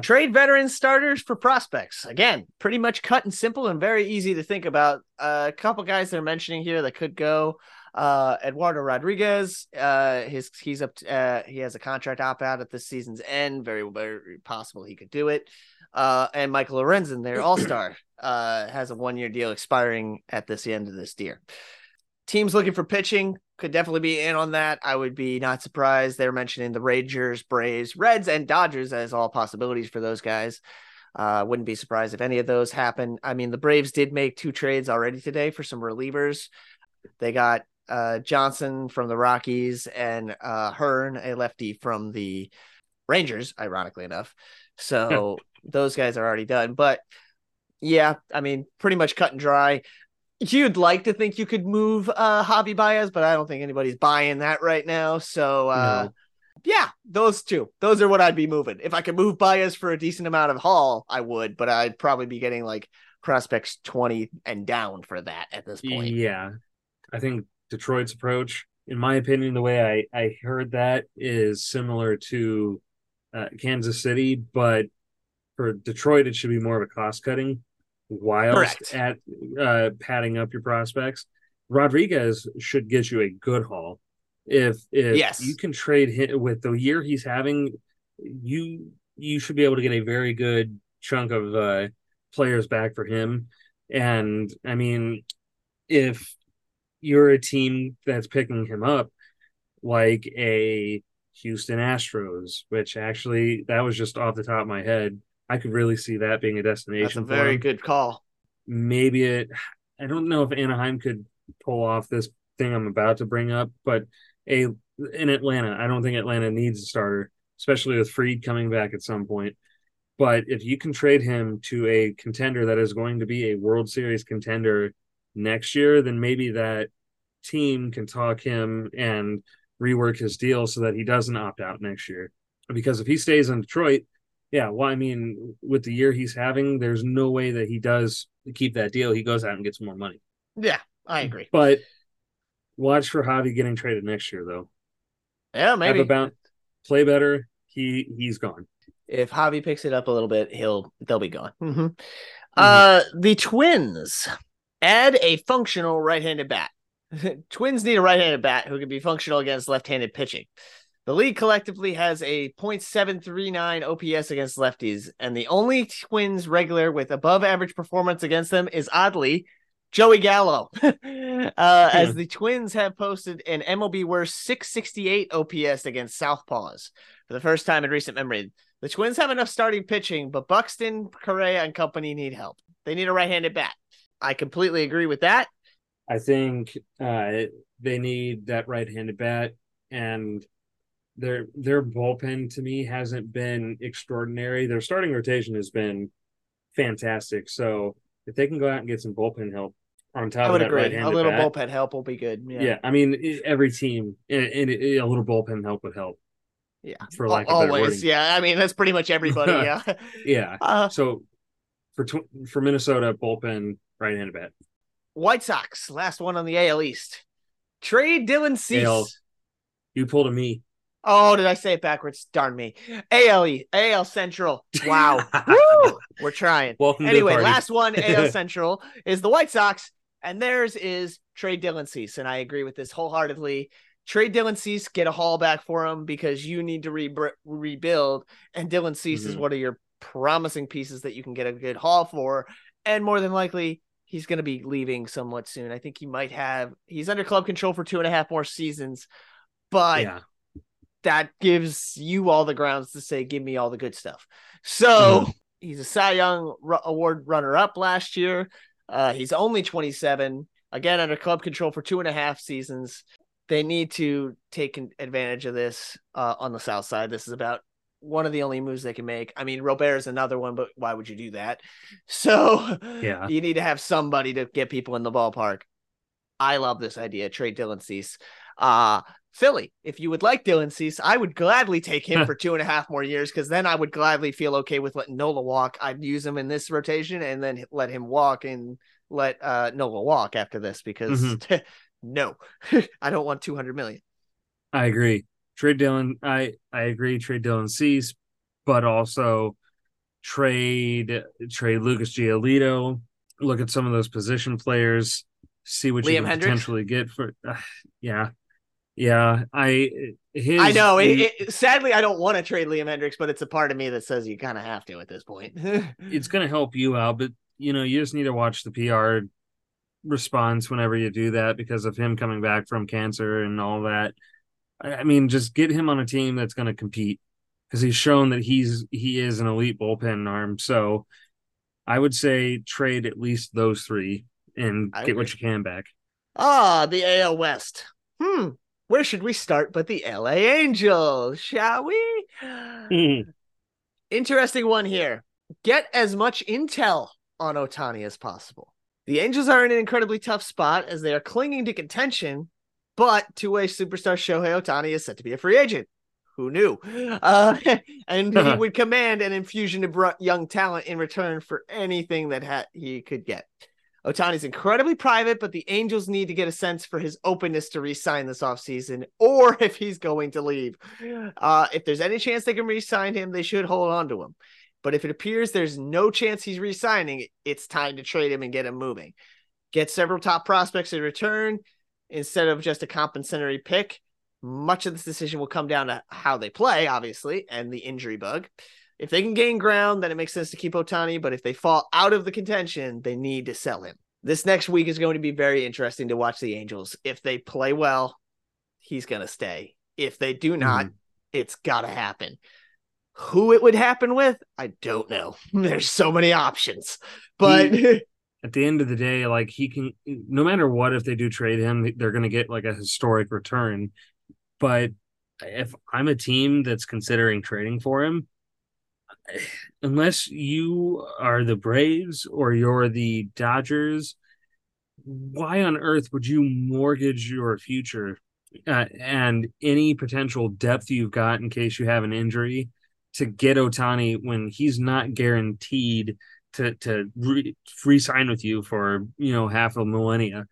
Trade veteran starters for prospects. Again, pretty much cut and simple and very easy to think about. Uh, a couple guys they're mentioning here that could go. Uh, Eduardo Rodriguez, uh, his he's up. To, uh, he has a contract opt out at this season's end. Very, very possible he could do it. Uh, and Michael Lorenzen, their all star, uh, has a one year deal expiring at this end of this year. Teams looking for pitching could definitely be in on that. I would be not surprised. They're mentioning the Rangers, Braves, Reds, and Dodgers as all possibilities for those guys. Uh, wouldn't be surprised if any of those happen. I mean, the Braves did make two trades already today for some relievers. They got uh, Johnson from the Rockies and uh, Hearn, a lefty from the Rangers, ironically enough. So [laughs] those guys are already done. But yeah, I mean, pretty much cut and dry. You'd like to think you could move uh Javy Baez, but I don't think anybody's buying that right now. So uh no. yeah, those two. Those are what I'd be moving. If I could move Baez for a decent amount of haul, I would, but I'd probably be getting like prospects 20 and down for that at this point. Yeah. I think Detroit's approach, in my opinion, the way I, I heard that is similar to uh, Kansas City, but for Detroit, it should be more of a cost cutting whilst Correct. at uh, padding up your prospects. Rodriguez should get you a good haul. If if yes. you can trade him with the year he's having, you you should be able to get a very good chunk of uh, players back for him. And I mean, if you're a team that's picking him up, like a Houston Astros, which actually that was just off the top of my head. I could really see that being a destination. That's a very good call. Maybe it. I don't know if Anaheim could pull off this thing I'm about to bring up, but a in Atlanta, I don't think Atlanta needs a starter, especially with Fried coming back at some point. But if you can trade him to a contender that is going to be a World Series contender next year, then maybe that team can talk him and rework his deal so that he doesn't opt out next year. Because if he stays in Detroit, yeah, well, I mean, with the year he's having, there's no way that he does keep that deal. He goes out and gets more money. Yeah, I agree. But watch for Javy getting traded next year, though. Yeah, maybe. About play better. He he's gone. If Javy picks it up a little bit, he'll they'll be gone. Mm-hmm. Mm-hmm. Uh, the Twins add a functional right-handed bat. [laughs] Twins need a right-handed bat who can be functional against left-handed pitching. The league collectively has a .739 OPS against lefties, and the only Twins regular with above average performance against them is oddly Joey Gallo. [laughs] uh. As the Twins have posted an MLB worst 668 OPS against Southpaws for the first time in recent memory. The Twins have enough starting pitching, but Buxton, Correa, and company need help. They need a right-handed bat. I completely agree with that. I think uh, they need that right-handed bat, and their their bullpen to me hasn't been extraordinary. Their starting rotation has been fantastic. So if they can go out and get some bullpen help on top I would of that agree. a little bat, bullpen help will be good. Yeah, yeah. I mean, every team and, a little bullpen help would help. Yeah, for like always. Yeah, I mean that's pretty much everybody. [laughs] Yeah, yeah. [laughs] Uh, so for tw- for Minnesota bullpen right-handed bat. White Sox last one on the AL East. Trade Dylan Cease. AL, you pulled a me. Oh, did I say it backwards? Darn me. AL AL Central. Wow. [laughs] Woo! We're trying. Welcome anyway, last one, AL [laughs] Central, is the White Sox, and theirs is trade Dylan Cease. And I agree with this wholeheartedly. Trade Dylan Cease, get a haul back for him because you need to re- rebuild. And Dylan Cease mm-hmm. is one of your promising pieces that you can get a good haul for. And more than likely, he's going to be leaving somewhat soon. I think he might have, he's under club control for two and a half more seasons. But yeah that gives you all the grounds to say, give me all the good stuff. So mm-hmm. he's a Cy Young Award runner up last year. Uh, he's only 27, again, under club control for two and a half seasons. They need to take advantage of this uh, on the South side. This is about one of the only moves they can make. I mean, Robert is another one, but why would you do that? [laughs] So yeah, you need to have somebody to get people in the ballpark. I love this idea. Trade Dylan Cease. Uh, Philly, if you would like Dylan Cease, I would gladly take him for two and a half more years because then I would gladly feel okay with letting Nola walk. I'd use him in this rotation and then let him walk and let uh, Nola walk after this because mm-hmm. [laughs] no, [laughs] I don't want 200 million. I agree. Trade Dylan. I, I agree. Trade Dylan Cease, but also trade trade Lucas Giolito. Look at some of those position players. See what Liam you can potentially get for. Uh, [sighs] yeah, yeah, I his, I know. It, it, sadly, I don't want to trade Liam Hendriks, but it's a part of me that says you kind of have to at this point. [laughs] it's going to help you out, but you know, you just need to watch the PR response whenever you do that because of him coming back from cancer and all that. I mean, just get him on a team that's going to compete because he's shown that he's he is an elite bullpen arm. So I would say trade at least those three and I get agree. what you can back. Ah, the AL West. Hmm where should we start but the LA Angels, shall we? Mm. Interesting one here. Get as much intel on Ohtani as possible. The Angels are in an incredibly tough spot as they are clinging to contention, but two way superstar Shohei Ohtani is set to be a free agent. Who knew? Uh, [laughs] and he would command an infusion of young talent in return for anything that ha- he could get. Ohtani's incredibly private, but the Angels need to get a sense for his openness to re-sign this offseason or [laughs] if he's going to leave. Uh, if there's any chance they can re-sign him, they should hold on to him. But if it appears there's no chance he's re-signing, it's time to trade him and get him moving. Get several top prospects in return instead of just a compensatory pick. Much of this decision will come down to how they play, obviously, and the injury bug. If they can gain ground, then it makes sense to keep Ohtani. But if they fall out of the contention, they need to sell him. This next week is going to be very interesting to watch the Angels. If they play well, he's going to stay. If they do not, mm. it's got to happen. Who it would happen with, I don't know. [laughs] There's so many options. But [laughs] at the end of the day, like he can, no matter what, if they do trade him, they're going to get like a historic return. But if I'm a team that's considering trading for him, unless you are the Braves or you're the Dodgers, why on earth would you mortgage your future uh, and any potential depth you've got in case you have an injury to get Ohtani when he's not guaranteed to to re- sign with you for you know half a millennia?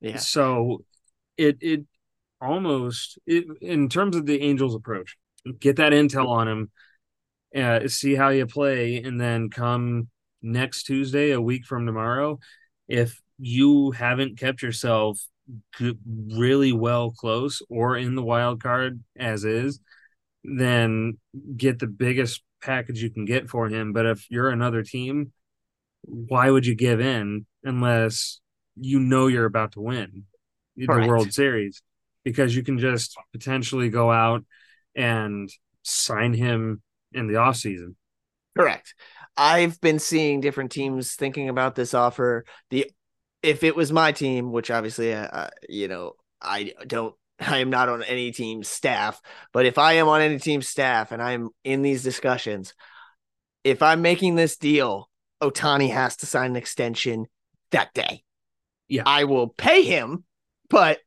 Yeah. So it it almost it, in terms of the Angels' approach, get that intel on him uh, see how you play, and then come next Tuesday, a week from tomorrow, if you haven't kept yourself really well close or in the wild card as is, then get the biggest package you can get for him. But if you're another team, why would you give in unless you know you're about to win Correct. the World Series? Because you can just potentially go out and sign him in the off season. Correct. I've been seeing different teams thinking about this offer. The if it was my team, which obviously, uh, uh you know, I don't, I am not on any team staff, but if I am on any team staff and I'm in these discussions, if I'm making this deal, Ohtani has to sign an extension that day. Yeah, I will pay him, but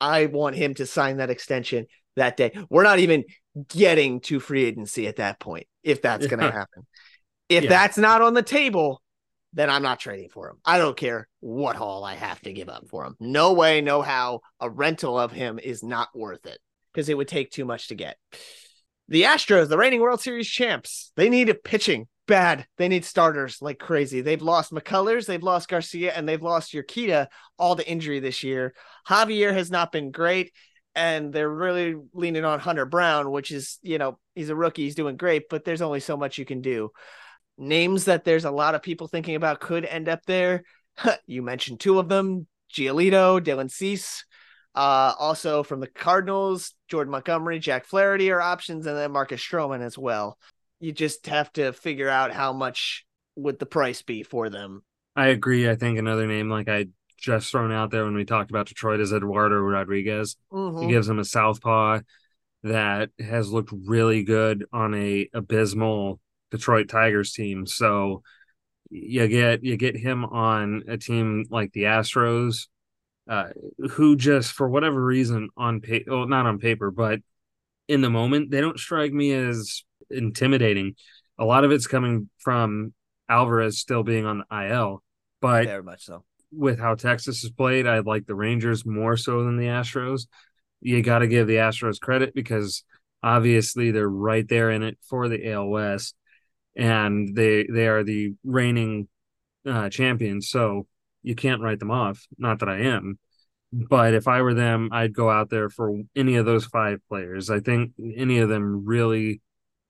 I want him to sign that extension that day. We're not even getting to free agency at that point, if that's going to happen. If yeah. that's not on the table, then I'm not trading for him. I don't care what haul I have to give up for him. No way, no how. A rental of him is not worth it because it would take too much to get. The Astros, the reigning World Series champs, they need a pitching bad. They need starters like crazy. They've lost McCullers, they've lost Garcia, and they've lost Urquidy all to injury this year. Javier has not been great and they're really leaning on Hunter Brown, which is, you know, he's a rookie, he's doing great, but there's only so much you can do. Names that there's a lot of people thinking about could end up there. you mentioned two of them Giolito, Dylan Cease. Uh, also from the Cardinals, Jordan Montgomery, Jack Flaherty are options, and then Marcus Stroman as well. You just have to figure out how much would the price be for them. I agree. I think another name like I just thrown out there when we talked about Detroit is Eduardo Rodriguez. Mm-hmm. He gives him a southpaw that has looked really good on a abysmal Detroit Tigers team. So you get you get him on a team like the Astros uh, who just for whatever reason on paper, well, not on paper, but in the moment, they don't strike me as intimidating. A lot of it's coming from Alvarez still being on the IL, but Very much so. With how Texas has played, I like the Rangers more so than the Astros. You got to give the Astros credit because obviously they're right there in it for the AL West, and they they are the reigning uh, champions. So you can't write them off. Not that I am, but if I were them, I'd go out there for any of those five players. I think any of them really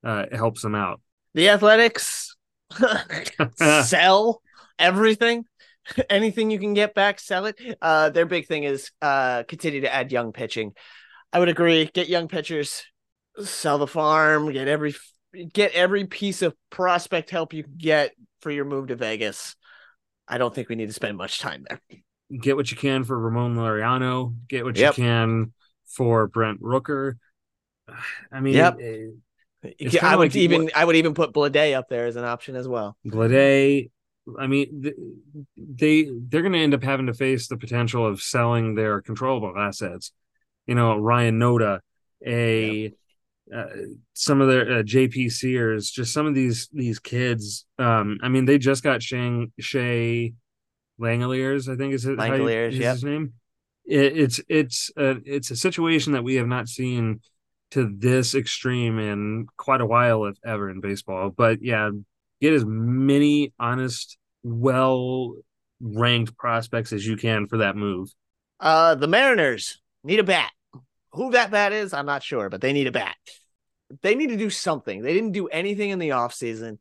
uh, helps them out. The Athletics [laughs] [laughs] sell everything. [laughs] Anything you can get back, sell it. Uh, their big thing is uh, continue to add young pitching. I would agree. Get young pitchers, sell the farm, get every get every piece of prospect help you can get for your move to Vegas. I don't think we need to spend much time there. Get what you can for Ramon Laureano. Get what Yep. you can for Brent Rooker. I mean, Yep. eh, It's I would like even what- I would even put Blade up there as an option as well. Blade. I mean, they they're going to end up having to face the potential of selling their controllable assets. You know, Ryan Noda, a uh, some of their uh, JP Sears, just some of these these kids. Um, I mean, they just got Shang Shea Langeliers, I think is it you- Langeliers, is yep. his name. It, it's it's a it's a situation that we have not seen to this extreme in quite a while, if ever, in baseball. But yeah, get as many honest, well ranked prospects as you can for that move. Uh, the Mariners need a bat. Who that bat is, I'm not sure, but they need a bat. They need to do something. They didn't do anything in the offseason.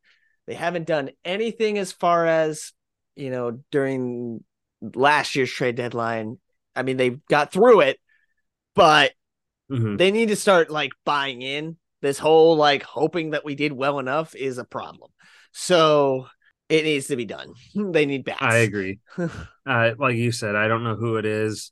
They haven't done anything as far as, you know, during last year's trade deadline. I mean, they got through it, but Mhm. they need to start like buying in. This whole like hoping that we did well enough is a problem. So it needs to be done. [laughs] They need bats. I agree. [laughs] uh, like you said, I don't know who it is.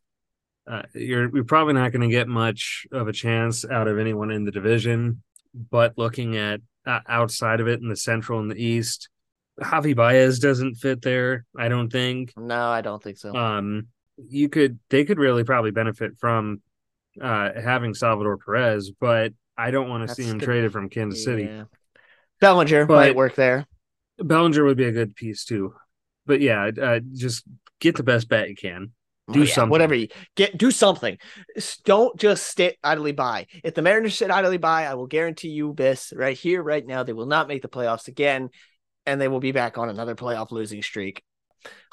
Uh, you're you're probably not going to get much of a chance out of anyone in the division. But looking at uh, outside of it in the Central and the East, Javy Baez doesn't fit there. I don't think. No, I don't think so. Um, you could they could really probably benefit from uh having Salvador Perez, but I don't want to see him good. traded from Kansas City. Yeah. Bellinger But- might work there. Bellinger would be a good piece too. But yeah, uh, just get the best bet you can. Do Oh, yeah, something. Whatever you get, do something. Don't just sit idly by. If the Mariners sit idly by, I will guarantee you this right here, right now, they will not make the playoffs again, and they will be back on another playoff losing streak.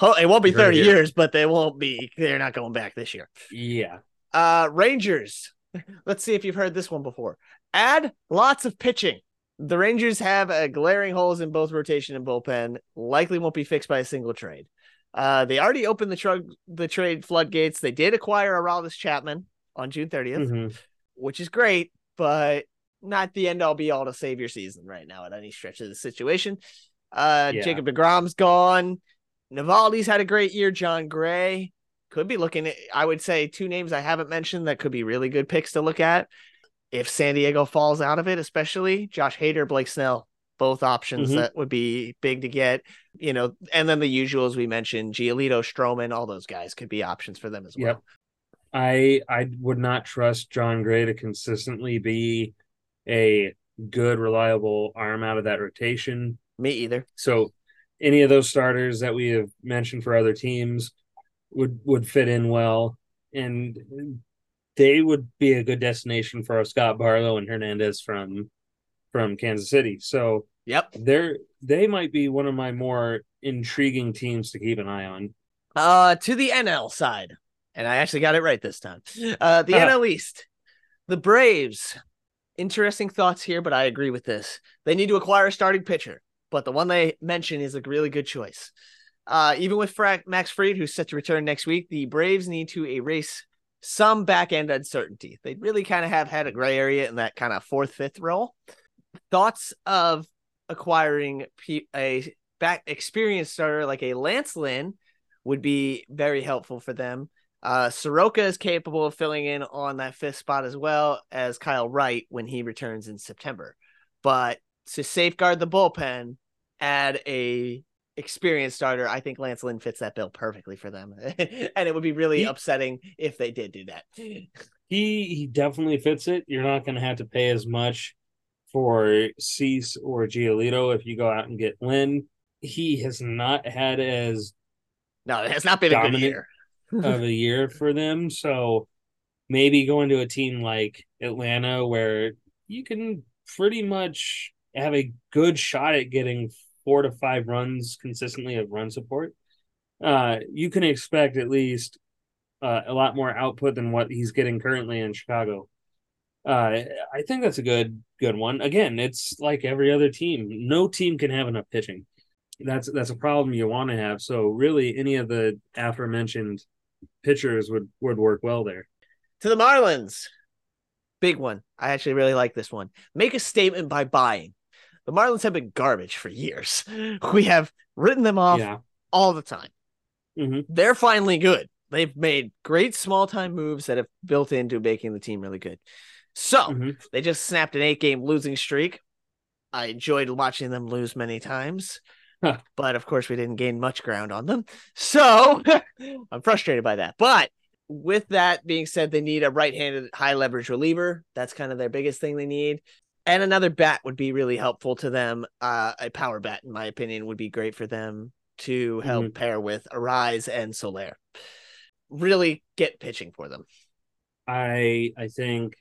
Oh, it won't be 30 here. years, but they won't be. They're not going back this year. Yeah. Uh Rangers. [laughs] Let's see if you've heard this one before. Add lots of pitching. The Rangers have uh, glaring holes in both rotation and bullpen. Likely won't be fixed by a single trade. Uh, they already opened the trug the trade floodgates. They did acquire Aroldis Chapman on June 30th, Mhm. which is great, but not the end all be all to save your season right now at any stretch of the situation. Uh, Yeah. Jacob DeGrom's gone. Eovaldi's had a great year. Jon Gray could be looking at, I would say, two names I haven't mentioned that could be really good picks to look at. If San Diego falls out of it, especially Josh Hader, Blake Snell, both options Mhm. that would be big to get, you know, and then the usuals we mentioned, Giolito, Stroman, all those guys could be options for them as well. Yep. I I would not trust Jon Gray to consistently be a good, reliable arm out of that rotation. Me either. So any of those starters that we have mentioned for other teams would would fit in well, and they would be a good destination for Scott Barlow and Hernandez from from Kansas City. So Yep. they're they might be one of my more intriguing teams to keep an eye on. Uh, to the NL side, and I actually got it right this time. Uh, the Uh-huh. NL East, the Braves. Interesting thoughts here, but I agree with this. They need to acquire a starting pitcher, but the one they mention is a really good choice. Uh, even with Fra- Max Fried, who's set to return next week, the Braves need to erase some back end uncertainty. They really kind of have had a gray area in that kind of fourth, fifth role. Thoughts of acquiring a back experienced starter like a Lance Lynn would be very helpful for them. Uh, Soroka is capable of filling in on that fifth spot as well as Kyle Wright when he returns in September. But to safeguard the bullpen, add a experienced starter, I think Lance Lynn fits that bill perfectly for them. [laughs] and it would be really He- upsetting if they did do that. [laughs] he he definitely fits it. You're not going to have to pay as much for Cease or Giolito if you go out and get Lynn. He has not had as No, it has not been a good year. of a year [laughs] for them, so maybe going to a team like Atlanta where you can pretty much have a good shot at getting four to five runs consistently of run support. Uh, you can expect at least uh, a lot more output than what he's getting currently in Chicago. Uh, I think that's a good good one. Again, it's like every other team. No team can have enough pitching. That's that's a problem you want to have. So really, any of the aforementioned pitchers would would work well there. To the Marlins. Big one. I actually really like this one. Make a statement by buying. The Marlins have been garbage for years. [laughs] We have written them off Yeah, all the time. Mhm. They're finally good. They've made great small time moves that have built into making the team really good. So Mhm. they just snapped an eight game losing streak. I enjoyed watching them lose many times, Huh. but of course, we didn't gain much ground on them. So [laughs] I'm frustrated by that. But with that being said, they need a right handed high leverage reliever. That's kind of their biggest thing they need. And another bat would be really helpful to them. Uh, a power bat, in my opinion, would be great for them to help pair with Arraez and Soler. Really get pitching for them. I I think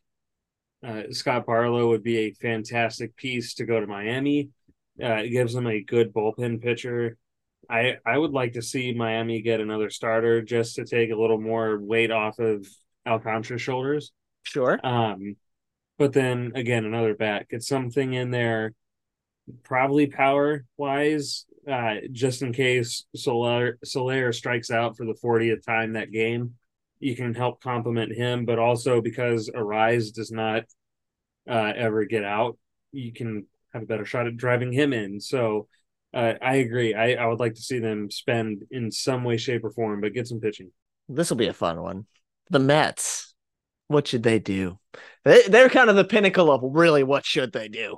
uh, Scott Barlow would be a fantastic piece to go to Miami. Uh, it gives them a good bullpen pitcher. I I would like to see Miami get another starter just to take a little more weight off of Alcantara's shoulders. Sure. Um, but then again, another bat. Get something in there, probably power wise, uh, just in case Soler Soler strikes out for the 40th time that game. You can help complement him, but also because Arraez does not uh, ever get out, you can have a better shot at driving him in. So uh, I agree. I, I would like to see them spend in some way, shape, or form, but get some pitching. This will be a fun one. The Mets. What should they do? They, they're kind of the pinnacle of really what should they do.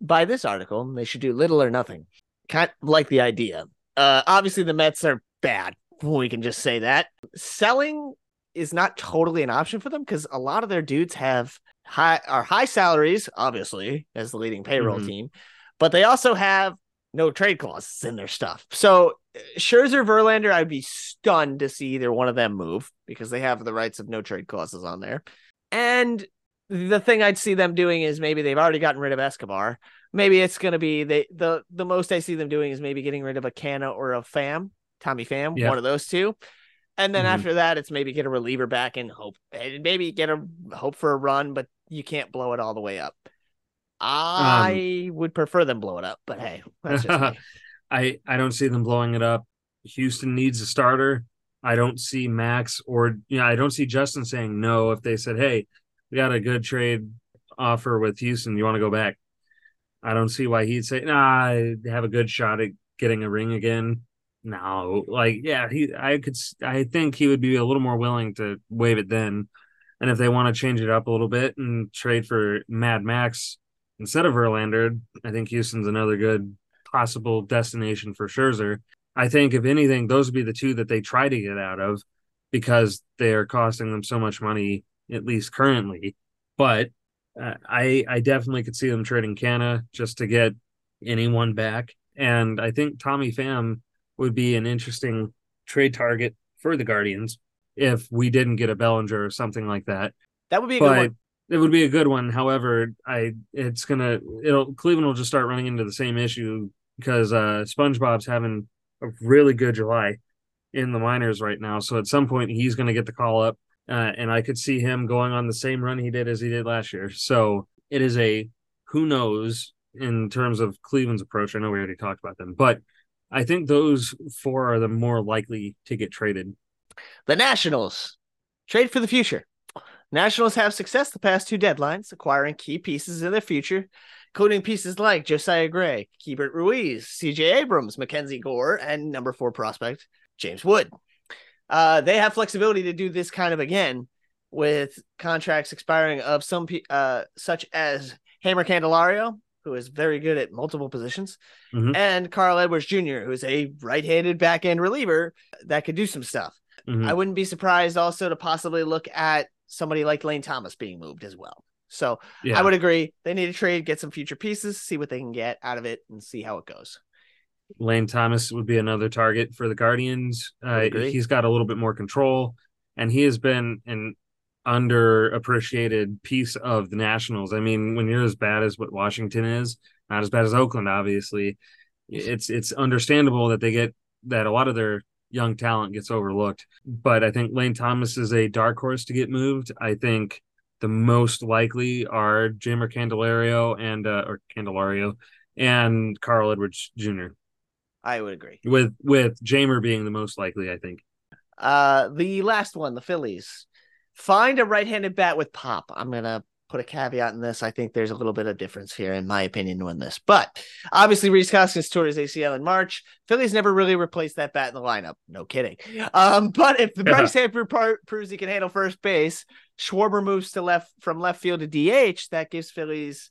By this article, they should do little or nothing. Kind of like the idea. Uh, obviously, the Mets are bad. We can just say that. Selling is not totally an option for them because a lot of their dudes have high are high salaries, obviously, as the leading payroll Mhm. team, but they also have no trade clauses in their stuff. So Scherzer, Verlander, I'd be stunned to see either one of them move because they have the rights of no trade clauses on there. And the thing I'd see them doing is maybe they've already gotten rid of Escobar. Maybe it's going to be they the the most I see them doing is maybe getting rid of a Canha or a Pham, Tommy Pham, Yeah. one of those two. And then Mhm. after that, it's maybe get a reliever back and hope and maybe get a hope for a run, but you can't blow it all the way up. Um, I would prefer them blow it up, but hey, that's just me. [laughs] I I don't see them blowing it up. Houston needs a starter. I don't see Max or you know, I don't see Justin saying no if they said, "Hey, we got a good trade offer with Houston. You want to go back?" I don't see why he'd say, "Nah, I have a good shot at getting a ring again." No, like yeah, he I could I think he would be a little more willing to waive it then. And if they want to change it up a little bit and trade for Mad Max instead of Verlander, I think Houston's another good possible destination for Scherzer. I think if anything, those would be the two that they try to get out of because they are costing them so much money, at least currently. But uh, I I definitely could see them trading Canha just to get anyone back, and I think Tommy Pham would be an interesting trade target for the Guardians if we didn't get a Bellinger or something like that That would be a good one. It would be a good one. However, I it's gonna it'll Cleveland will just start running into the same issue because uh SpongeBob's having a really good July in the minors right now. So at some point he's gonna get the call up, uh, and I could see him going on the same run he did as he did last year. So it is a who knows in terms of Cleveland's approach. I know we already talked about them, but I think those four are the more likely to get traded. The Nationals trade for the future. Nationals have success the past two deadlines, acquiring key pieces in their future, including pieces like Josiah Gray, Keibert Ruiz, CJ Abrams, Mackenzie Gore, and number four prospect James Wood. Uh, they have flexibility to do this kind of again with contracts expiring of some uh, such as Jeimer Candelario, who is very good at multiple positions, Mhm. and Carl Edwards Jr., who is a right-handed back end reliever that could do some stuff. Mhm. I wouldn't be surprised also to possibly look at somebody like Lane Thomas being moved as well. So yeah. I would agree. They need to trade, get some future pieces, see what they can get out of it, and see how it goes. Lane Thomas would be another target for the Guardians. Uh, he's got a little bit more control, and he has been an underappreciated piece of the Nationals. I mean, when you're as bad as what Washington is, not as bad as Oakland, obviously, it's it's understandable that they get that a lot of their young talent gets overlooked. But I think Lane Thomas is a dark horse to get moved. I think the most likely are Jeimer Candelario and uh, or Candelario and Carl Edwards Jr I would agree. with with Jeimer being the most likely, I think. Uh, the last one, the Phillies. Find a right-handed bat with pop. I'm gonna put a caveat in this. I think there's a little bit of difference here, in my opinion, on this. But obviously, Rhys Hoskins tore his ACL in March. Phillies never really replaced that bat in the lineup. No kidding. Um, but if the Yeah. Bryce Harper part proves he can handle first base, Schwarber moves to left from left field to DH. That gives Phillies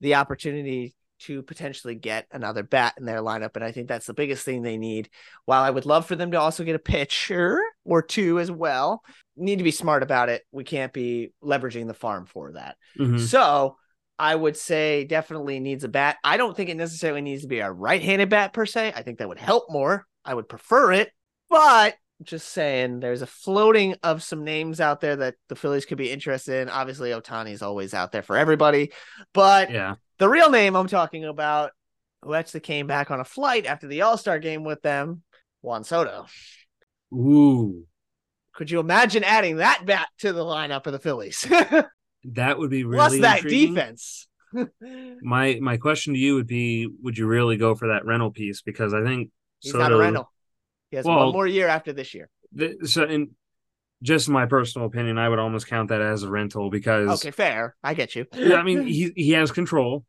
the opportunity to potentially get another bat in their lineup. And I think that's the biggest thing they need. While I would love for them to also get a pitcher or two as well, need to be smart about it. We can't be leveraging the farm for that. Mhm. So I would say definitely needs a bat. I don't think it necessarily needs to be a right handed bat per se. I think that would help more. I would prefer it, but just saying there's a floating of some names out there that the Phillies could be interested in. Obviously, Ohtani's always out there for everybody, but Yeah. The real name I'm talking about, who actually came back on a flight after the All Star game with them, Juan Soto. Ooh, Could you imagine adding that bat to the lineup of the Phillies? [laughs] that would be really Plus that intriguing. defense. [laughs] My my question to you would be: Would you really go for that rental piece? Because I think He's Soto, not a rental. He has Well- one more year after this year. so, in just my personal opinion, I would almost count that as a rental because Okay, fair. I get you. Yeah, I mean, he he has control,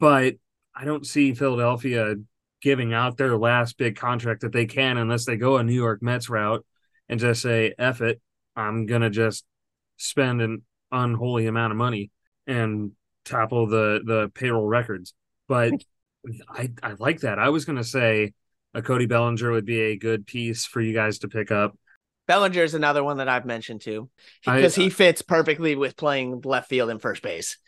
but I don't see Philadelphia giving out their last big contract that they can unless they go a New York Mets route and just say, F it, I'm gonna just spend an unholy amount of money and topple the the payroll records. But I I like that. I was gonna say a Cody Bellinger would be a good piece for you guys to pick up. Bellinger is another one that I've mentioned too, I- because he fits perfectly with playing left field and first base.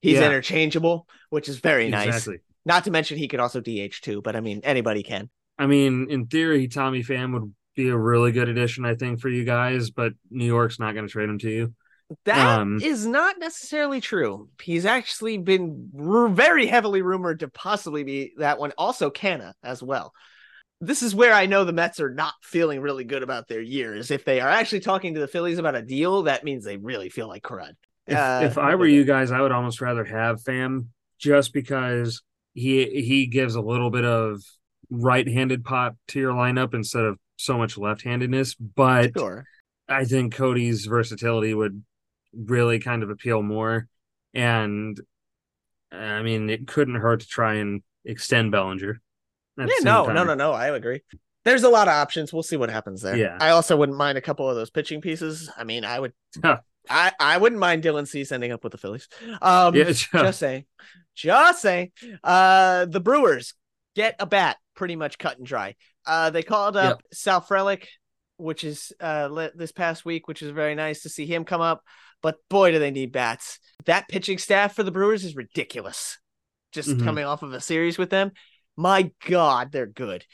He's Yeah. interchangeable, which is very nice. Exactly. Not to mention he could also DH too, but I mean anybody can. I mean, in theory, Tommy Pham would be a really good addition, I think, for you guys, but New York's not going to trade him to you. That is Um, not necessarily true. He's actually been r- very heavily rumored to possibly be that one. Also, Canha as well. This is where I know the Mets are not feeling really good about their years. If they are actually talking to the Phillies about a deal, that means they really feel like crud. If, Uh, if I were you guys, I would almost rather have Pham just because he he gives a little bit of right-handed pop to your lineup instead of so much left-handedness. But Sure. I think Cody's versatility would really kind of appeal more. And I mean, it couldn't hurt to try and extend Bellinger. Yeah, no, time. no, no, no. I agree. There's a lot of options. We'll see what happens there. Yeah. I also wouldn't mind a couple of those pitching pieces. I mean, I would. [laughs] Huh. I I wouldn't mind Dylan C ending up with the Phillies. Um, Yeah, just saying, just saying. Uh, the Brewers get a bat, pretty much cut and dry. Uh, they called up Sal Frelick, which is uh this past week, which is very nice to see him come up. But boy, do they need bats. That pitching staff for the Brewers is ridiculous. Just Mhm. coming off of a series with them, my God, they're good,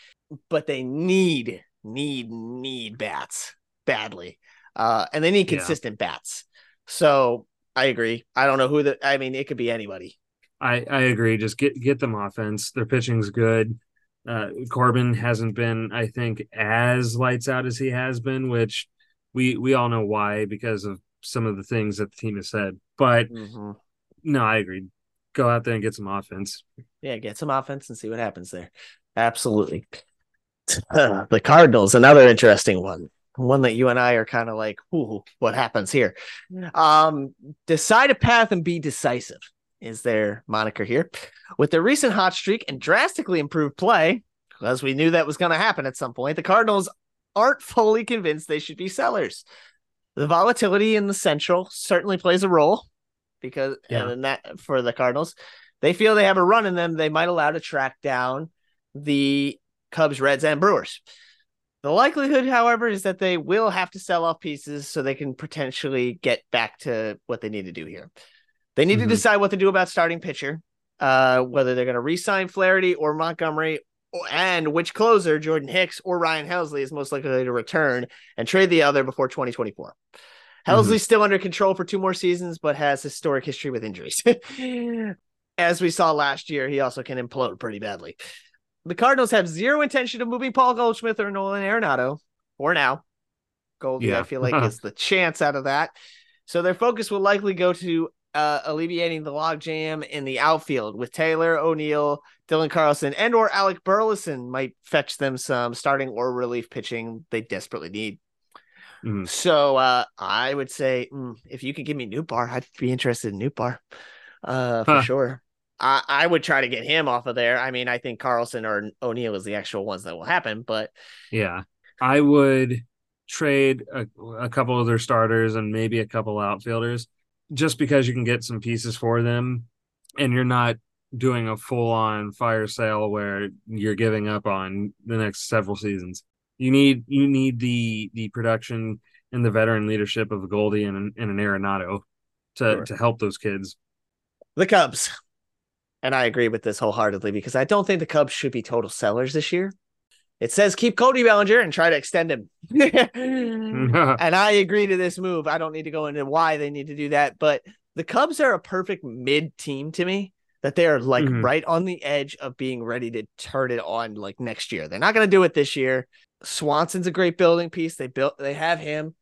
but they need, need, need bats badly, uh, and they need Yeah. consistent bats. So I agree. I don't know who the. I mean, it could be anybody. I, I agree. Just get get them offense. Their pitching's good. Uh, Corbin hasn't been, I think, as lights out as he has been, which we we all know why because of some of the things that the team has said. But Mhm. no, I agree. Go out there and get some offense. Yeah, get some offense and see what happens there. Absolutely. [sighs] the Cardinals, another interesting one. One that you and I are kind of like, ooh, what happens here? Um, decide a path and be decisive is their moniker here. With their recent hot streak and drastically improved play, as we knew that was going to happen at some point, the Cardinals aren't fully convinced they should be sellers. The volatility in the Central certainly plays a role because Yeah. and that for the Cardinals they feel they have a run in them, they might allow to track down the Cubs, Reds, and Brewers. The likelihood, however, is that they will have to sell off pieces so they can potentially get back to what they need to do here. They need mm-hmm. to decide what to do about starting pitcher, uh, whether they're going to re-sign Flaherty or Montgomery, and which closer, Jordan Hicks or Ryan Helsley, is most likely to return and trade the other before 2024. Helsley's mm-hmm. still under control for two more seasons, but has historic history with injuries. [laughs] As we saw last year, he also can implode pretty badly. The Cardinals have zero intention of moving Paul Goldschmidt or Nolan Arenado for now. Goldie, yeah. I feel like, [laughs] is the chance out of that. So their focus will likely go to uh, alleviating the logjam in the outfield with Tyler O'Neill, Dylan Carlson, and or Alec Burleson might fetch them some starting or relief pitching they desperately need. Mm. So uh, I would say mm, if you could give me Nootbaar, I'd be interested in Nootbaar uh, for huh. sure. I, I would try to get him off of there. I mean, I think Carlson or O'Neill is the actual ones that will happen, but yeah, I would trade a, a couple of their starters and maybe a couple outfielders just because you can get some pieces for them and you're not doing a full on fire sale where you're giving up on the next several seasons. You need you need the the production and the veteran leadership of Goldie and, and an Arenado to sure. to help those kids. The Cubs and I agree with this wholeheartedly because I don't think the Cubs should be total sellers this year. It says keep Cody Bellinger and try to extend him. [laughs] [laughs] and I agree to this move. I don't need to go into why they need to do that, but the Cubs are a perfect mid team to me that they are like mm-hmm. right on the edge of being ready to turn it on like next year. They're not going to do it this year. Swanson's a great building piece. They built they have him.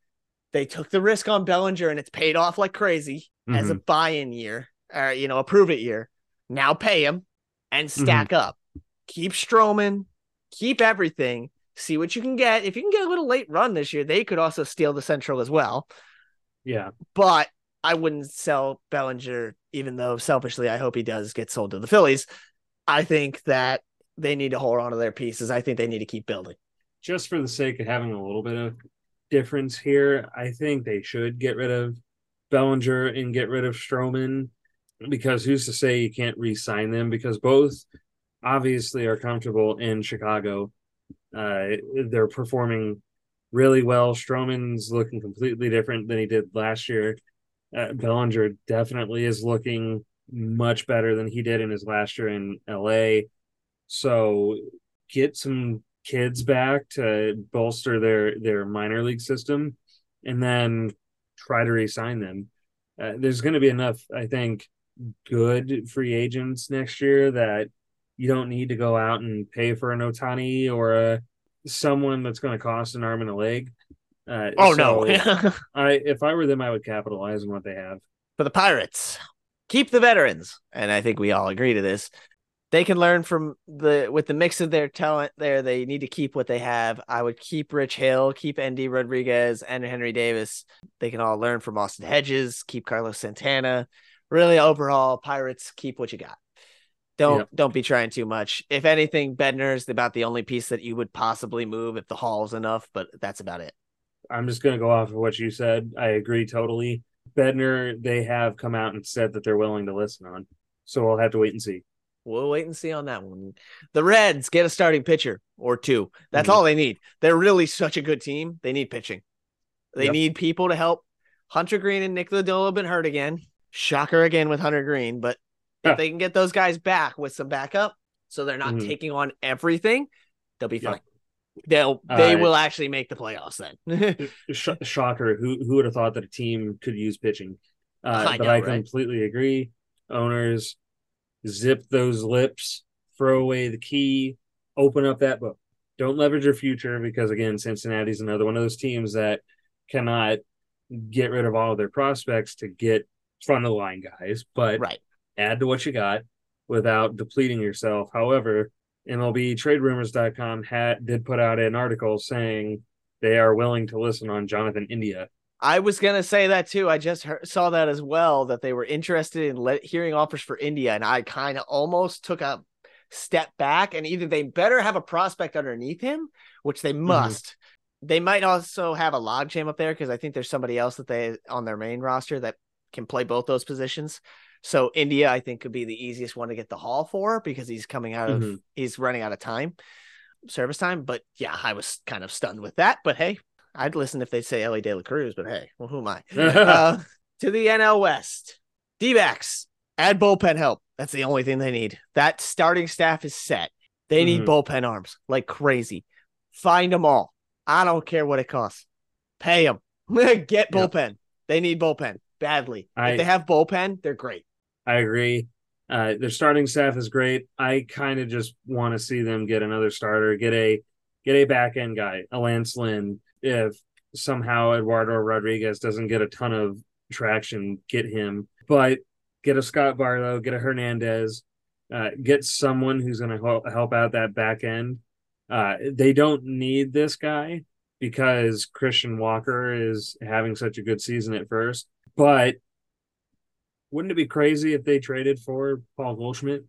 They took the risk on Bellinger and it's paid off like crazy mm-hmm. as a mm-hmm. buy-in year or you know, a prove it year. Now pay him and mm-hmm. stack mm-hmm. up. Keep Stroman, keep everything. See what you can get. If you can get a little late run this year, they could also steal the Central as well. Yeah. But I wouldn't sell Bellinger, even though selfishly I hope he does get sold to the Phillies. I think that they need to hold on to their pieces. I think they need to keep building. Just for the sake of having a little bit of difference here, I think they should get rid of Bellinger and get rid of Stroman because who's to say you can't re-sign them? Because both obviously are comfortable in Chicago. Uh, they're performing really well. Stroman's looking completely different than he did last year. Uh, Bellinger definitely is looking much better than he did in his last year in LA. So get some kids back to bolster their their minor league system, and then try to re-sign them. Uh, there's going to be enough, I think, good free agents next year that you don't need to go out and pay for an Ohtani or a someone that's going to cost an arm and a leg. Uh, oh so no! [laughs] I if I were them, I would capitalize on what they have. For the Pirates, keep the veterans, and I think we all agree to this. They can learn from the with the mix of their talent there. They need to keep what they have. I would keep Rich Hill, keep Endy Rodriguez, and Henry Davis. They can all learn from Austin Hedges. Keep Carlos Santana really overall, Pirates keep what you got. Don't yep. don't be trying too much. If anything, Bednar is about the only piece that you would possibly move if the haul's enough, but that's about it. I'm just gonna go off of what you said. I agree totally. Bednar, they have come out and said that they're willing to listen on. So we'll have to wait and see. We'll wait and see on that one. The Reds get a starting pitcher or two. That's mm-hmm. all they need. They're really such a good team. They need pitching. They yep. need people to help. Hunter Greene and Nick Lodolo have been hurt again. Shocker again with Hunter Greene, but yeah. if they can get those guys back with some backup, so they're not mm-hmm. taking on everything, they'll be fine. They'll they uh, will actually make the playoffs then. sh- shocker! Who who would have thought that a team could use pitching? Uh, I but know, I right? completely agree. Owners zip those lips, throw away the key, open up that book. Don't leverage your future because again, Cincinnati's another one of those teams that cannot get rid of all of their prospects to get front of the line guys, but right. add to what you got without depleting yourself. However, MLB TradeRumors.com had did put out an article saying they are willing to listen on Jonathan India. I was gonna say that too. I just heard, saw that as well that they were interested in let, hearing offers for India, and I kind of almost took a step back. And either they better have a prospect underneath him, which they mm-hmm. must. Mm-hmm. They might also have a logjam up there because I think there's somebody else that they on their main roster that can play both those positions. So India, I think, could be the easiest one to get the haul for because he's coming out of Mhm. he's running out of time, service time. But yeah, I was kind of stunned with that. But hey, I'd listen if they say Elly De La Cruz. But hey, well, who am I? [laughs] uh, to the NL West, D backs add bullpen help. That's the only thing they need. That starting staff is set. They need Mhm. bullpen arms like crazy. Find them all. I don't care what it costs. Pay them. [laughs] Get bullpen. They need bullpen badly. I- if they have bullpen, they're great. I agree. Uh, their starting staff is great. I kind of just want to see them get another starter, get a get a back end guy, a Lance Lynn. If somehow Eduardo Rodriguez doesn't get a ton of traction, get him. But get a Scott Barlow, get a Hernandez, uh, get someone who's going to help, help out that back end. Uh, they don't need this guy because Christian Walker is having such a good season at first, but wouldn't it be crazy if they traded for Paul Goldschmidt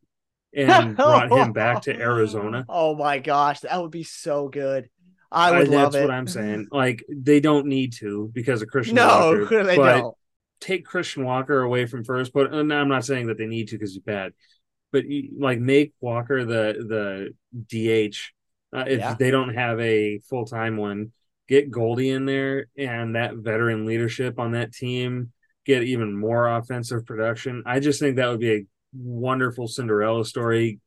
and [laughs] brought him back to Arizona? Oh my gosh, that would be so good. I would love That's it. what I'm saying. Like they don't need to because of Christian No, Walker. [laughs] they but don't. take Christian Walker away from first. But and I'm not saying that they need to because he's bad. But like make Walker the the DH uh, if Yeah. they don't have a full time one. Get Goldie in there and that veteran leadership on that team. Get even more offensive production. I just think that would be a wonderful Cinderella story.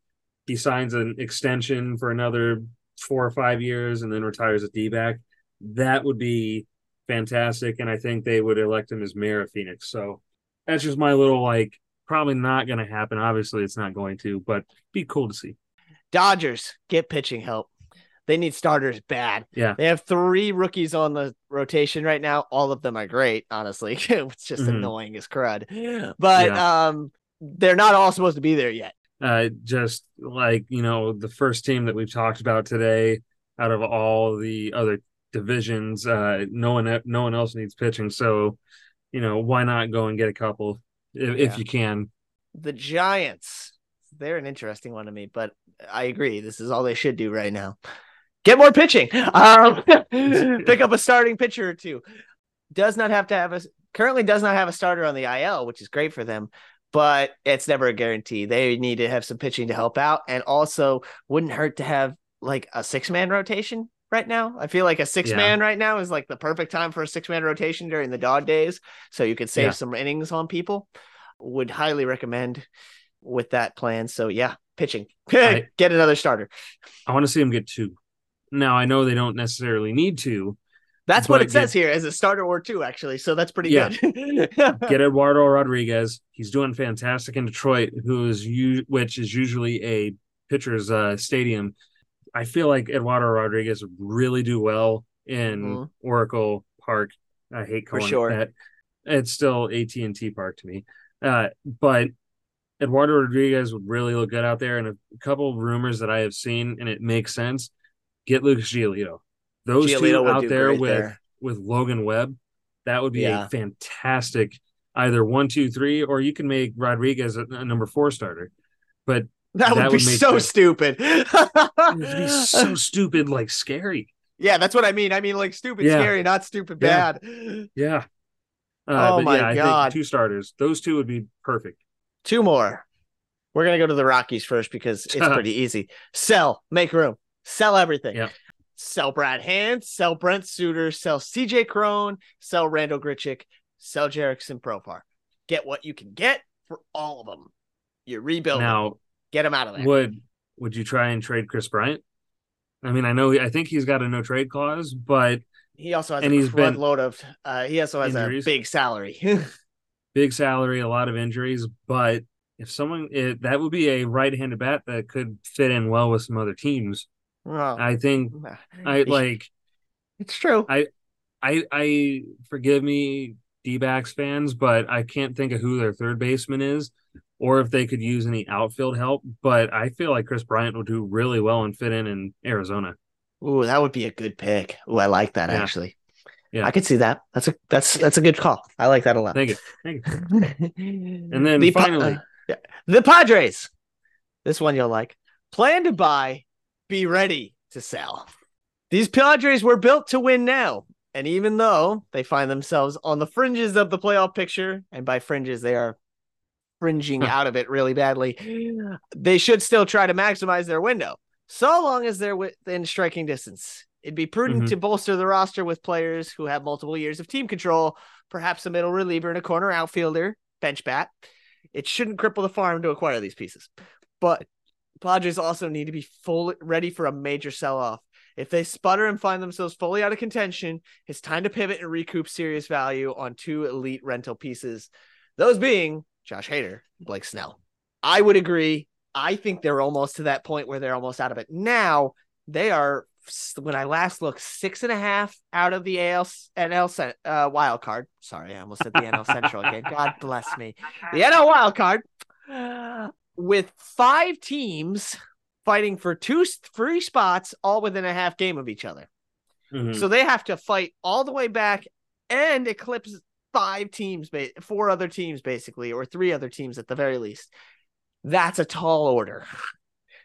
He signs an extension for another four or five years and then retires at D back. That would be fantastic. And I think they would elect him as mayor of Phoenix. So that's just my little like probably not going to happen. Obviously, it's not going to, but be cool to see. Dodgers get pitching help. They need starters bad. Yeah. They have three rookies on the rotation right now. All of them are great, honestly. [laughs] it's just Mhm. annoying as crud. But um they're not all supposed to be there yet. Uh, just like, you know, the first team that we've talked about today out of all the other divisions, uh, no one, no one else needs pitching. So, you know, why not go and get a couple if, Yeah. if you can? The Giants, they're an interesting one to me, but I agree. This is all they should do right now. Get more pitching. [laughs] Um, [laughs] pick up a starting pitcher or two. Does not have to have a currently does not have a starter on the IL, which is great for them, but it's never a guarantee. They need to have some pitching to help out, and also wouldn't hurt to have like a six man rotation right now. I feel like a six man right now is like the perfect time for a six man rotation during the dog days, so you could save Yeah. some innings on people. Would highly recommend with that plan. So yeah, pitching. [laughs] I- Get another starter. I want to see them get two. Now I know they don't necessarily need to That's what it says here as a starter or two, actually. So that's pretty Yeah. good. [laughs] get Eduardo Rodriguez. He's doing fantastic in Detroit, who is you which is usually a pitcher's uh, stadium. I feel like Eduardo Rodriguez would really do well in Mhm. Oracle Park. I hate For calling sure. it that. It's still AT and T Park to me, uh, but Eduardo Rodriguez would really look good out there. And a couple of rumors that I have seen, and it makes sense. Get Lucas Giolito. Those Giolito two out there with there. with Logan Webb, that would be Yeah. a fantastic either one, two, three, or you can make Rodriguez a, a number four starter. But That would That be would make so sense. stupid. be so [laughs] stupid, like scary. yeah, that's what I mean. I mean, like stupid Yeah. scary, not stupid Yeah. bad. Yeah. Oh Uh, but my yeah, I God. think two starters. Those two would be perfect. Two more. We're gonna go to the Rockies first because it's [laughs] pretty easy. Sell, make room, sell everything. Yeah. Sell Brad Hand, sell Brent Suter, sell CJ Cron, sell Randal Grichuk, sell Jurickson Profar. Get what you can get for all of them. You're rebuilding. Now, Get them out of there. would would you try and trade Kris Bryant? I mean, I know I think he's got a no trade clause, but He also has And a he's been- load of. Uh, he also has Injuries. a big salary. [laughs] big salary, a lot of injuries. But if someone it, that would be a right-handed bat that could fit in well with some other teams. Well, I think I like It's true. I I I forgive me D-backs fans, but I can't think of who their third baseman is or if they could use any outfield help. But I feel like Kris Bryant would do really well and fit in in Arizona. Ooh, that would be a good pick. Ooh, I like that Yeah. actually. Yeah. I could see that. That's a that's that's a good call. I like that a lot. Thank you. Thank you. [laughs] and then finally- [laughs] yeah, the Padres. This one you'll like. Plan to buy, be ready to sell. These Padres were built to win now. And even though they find themselves on the fringes of the playoff picture, and by fringes they are fringing out of it really badly. They should still try to maximize their window, so long as they're within striking distance. It'd be prudent Mhm. to bolster the roster with players who have multiple years of team control, perhaps a middle reliever and a corner outfielder, bench bat. It shouldn't cripple the farm to acquire these pieces. But Padres also need to be full ready for a major sell-off. If they sputter and find themselves fully out of contention, it's time to pivot and recoup serious value on two elite rental pieces. Those being Josh Hader, Blake Snell. I would agree. I think they're almost to that point where they're almost out of it. Now they are. When I last looked, six and a half out of the AL NL uh, wild card. Sorry, I almost said the NL Central again. God bless me. The NL wild card with five teams fighting for two free spots, all within a half game of each other. Mhm. So they have to fight all the way back and eclipse five teams, four other teams basically, or three other teams at the very least. That's a tall order.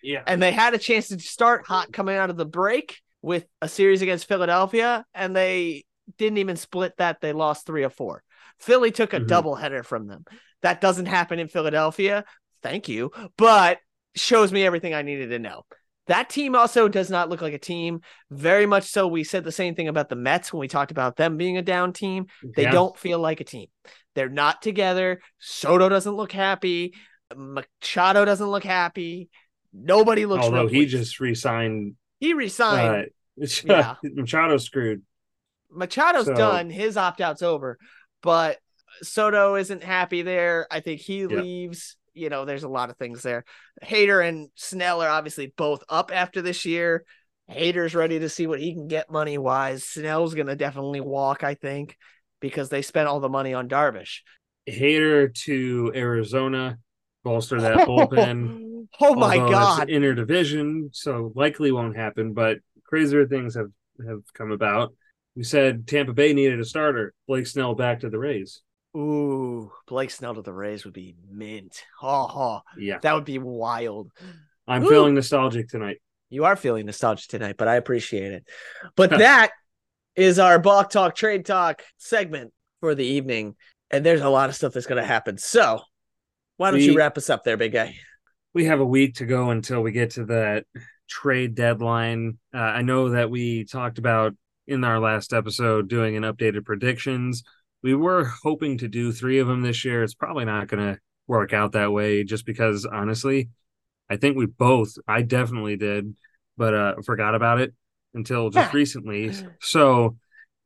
yeah. And they had a chance to start hot coming out of the break with a series against Philadelphia, and they didn't even split that. They lost three or four. Philly took a Mhm. doubleheader from them. That doesn't happen in Philadelphia. Thank you. But shows me everything I needed to know. That team also does not look like a team. Very much so. We said the same thing about the Mets when we talked about them being a down team. They Yeah. don't feel like a team. They're not together. Soto doesn't look happy. Machado doesn't look happy. Nobody looks. Although he just re-signed. he resigned. Uh, [laughs] Yeah. Machado screwed. Machado's so- done. His opt out's over. But Soto isn't happy there. I think he Yeah. leaves. You know, there's a lot of things there. Hader and Snell are obviously both up after this year. Hader's ready to see what he can get money wise. Snell's gonna definitely walk, I think, because they spent all the money on Darvish. Hater to Arizona, bolster that bullpen. [laughs] oh my God. Inner division, so likely won't happen. But crazier things have have come about. We said Tampa Bay needed a starter. Blake Snell back to the Rays. Ooh, Blake Snell to the Rays would be mint. Oh, oh, Yeah, that would be wild. I'm Ooh. feeling nostalgic tonight. You are feeling nostalgic tonight, but I appreciate it. But [laughs] that is our Balk Talk Trade Talk segment for the evening. And there's a lot of stuff that's going to happen. So why don't you wrap us up there, big guy? we have a week to go until we get to that trade deadline. Uh, I know that we talked about in our last episode doing an updated predictions. We were hoping to do three of them this year. It's probably not going to work out that way just because honestly, I think we both, I definitely did, but uh, forgot about it until just recently. So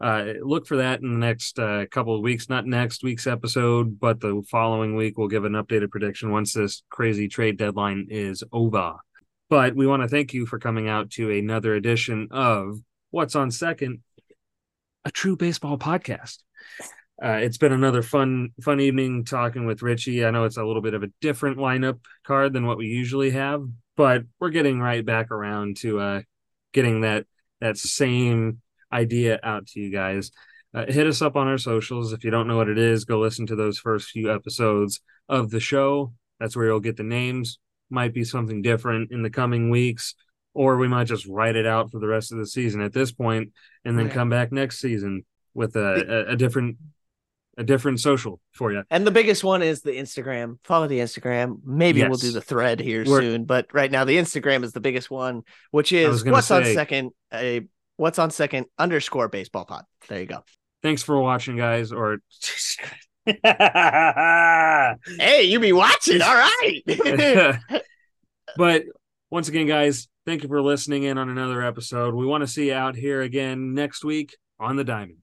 uh, look for that in the next uh, couple of weeks. Not next week's episode, but the following week. We'll give an updated prediction once this crazy trade deadline is over. But we want to thank you for coming out to another edition of What's on Second, a true baseball podcast. Uh, it's been another fun, fun evening talking with Richie. I know it's a little bit of a different lineup card than what we usually have, but we're getting right back around to uh, getting that that same idea out to you guys. Uh, hit us up on our socials. If you don't know what it is, go listen to those first few episodes of the show. That's where you'll get the names. Might be something different in the coming weeks, or we might just write it out for the rest of the season at this point, and then Right. come back next season with a, a, a different a different social for you. And the biggest one is the Instagram. Follow the Instagram. Maybe we'll do the thread here We're- soon, but right now the Instagram is the biggest one, which is what's on second a what's on second underscore baseball pod. There you go. Thanks for watching, guys. Or [laughs] Hey, you be watching. All right. [laughs] but once again, guys, thank you for listening in on another episode. We want to see you out here again next week on the Diamond.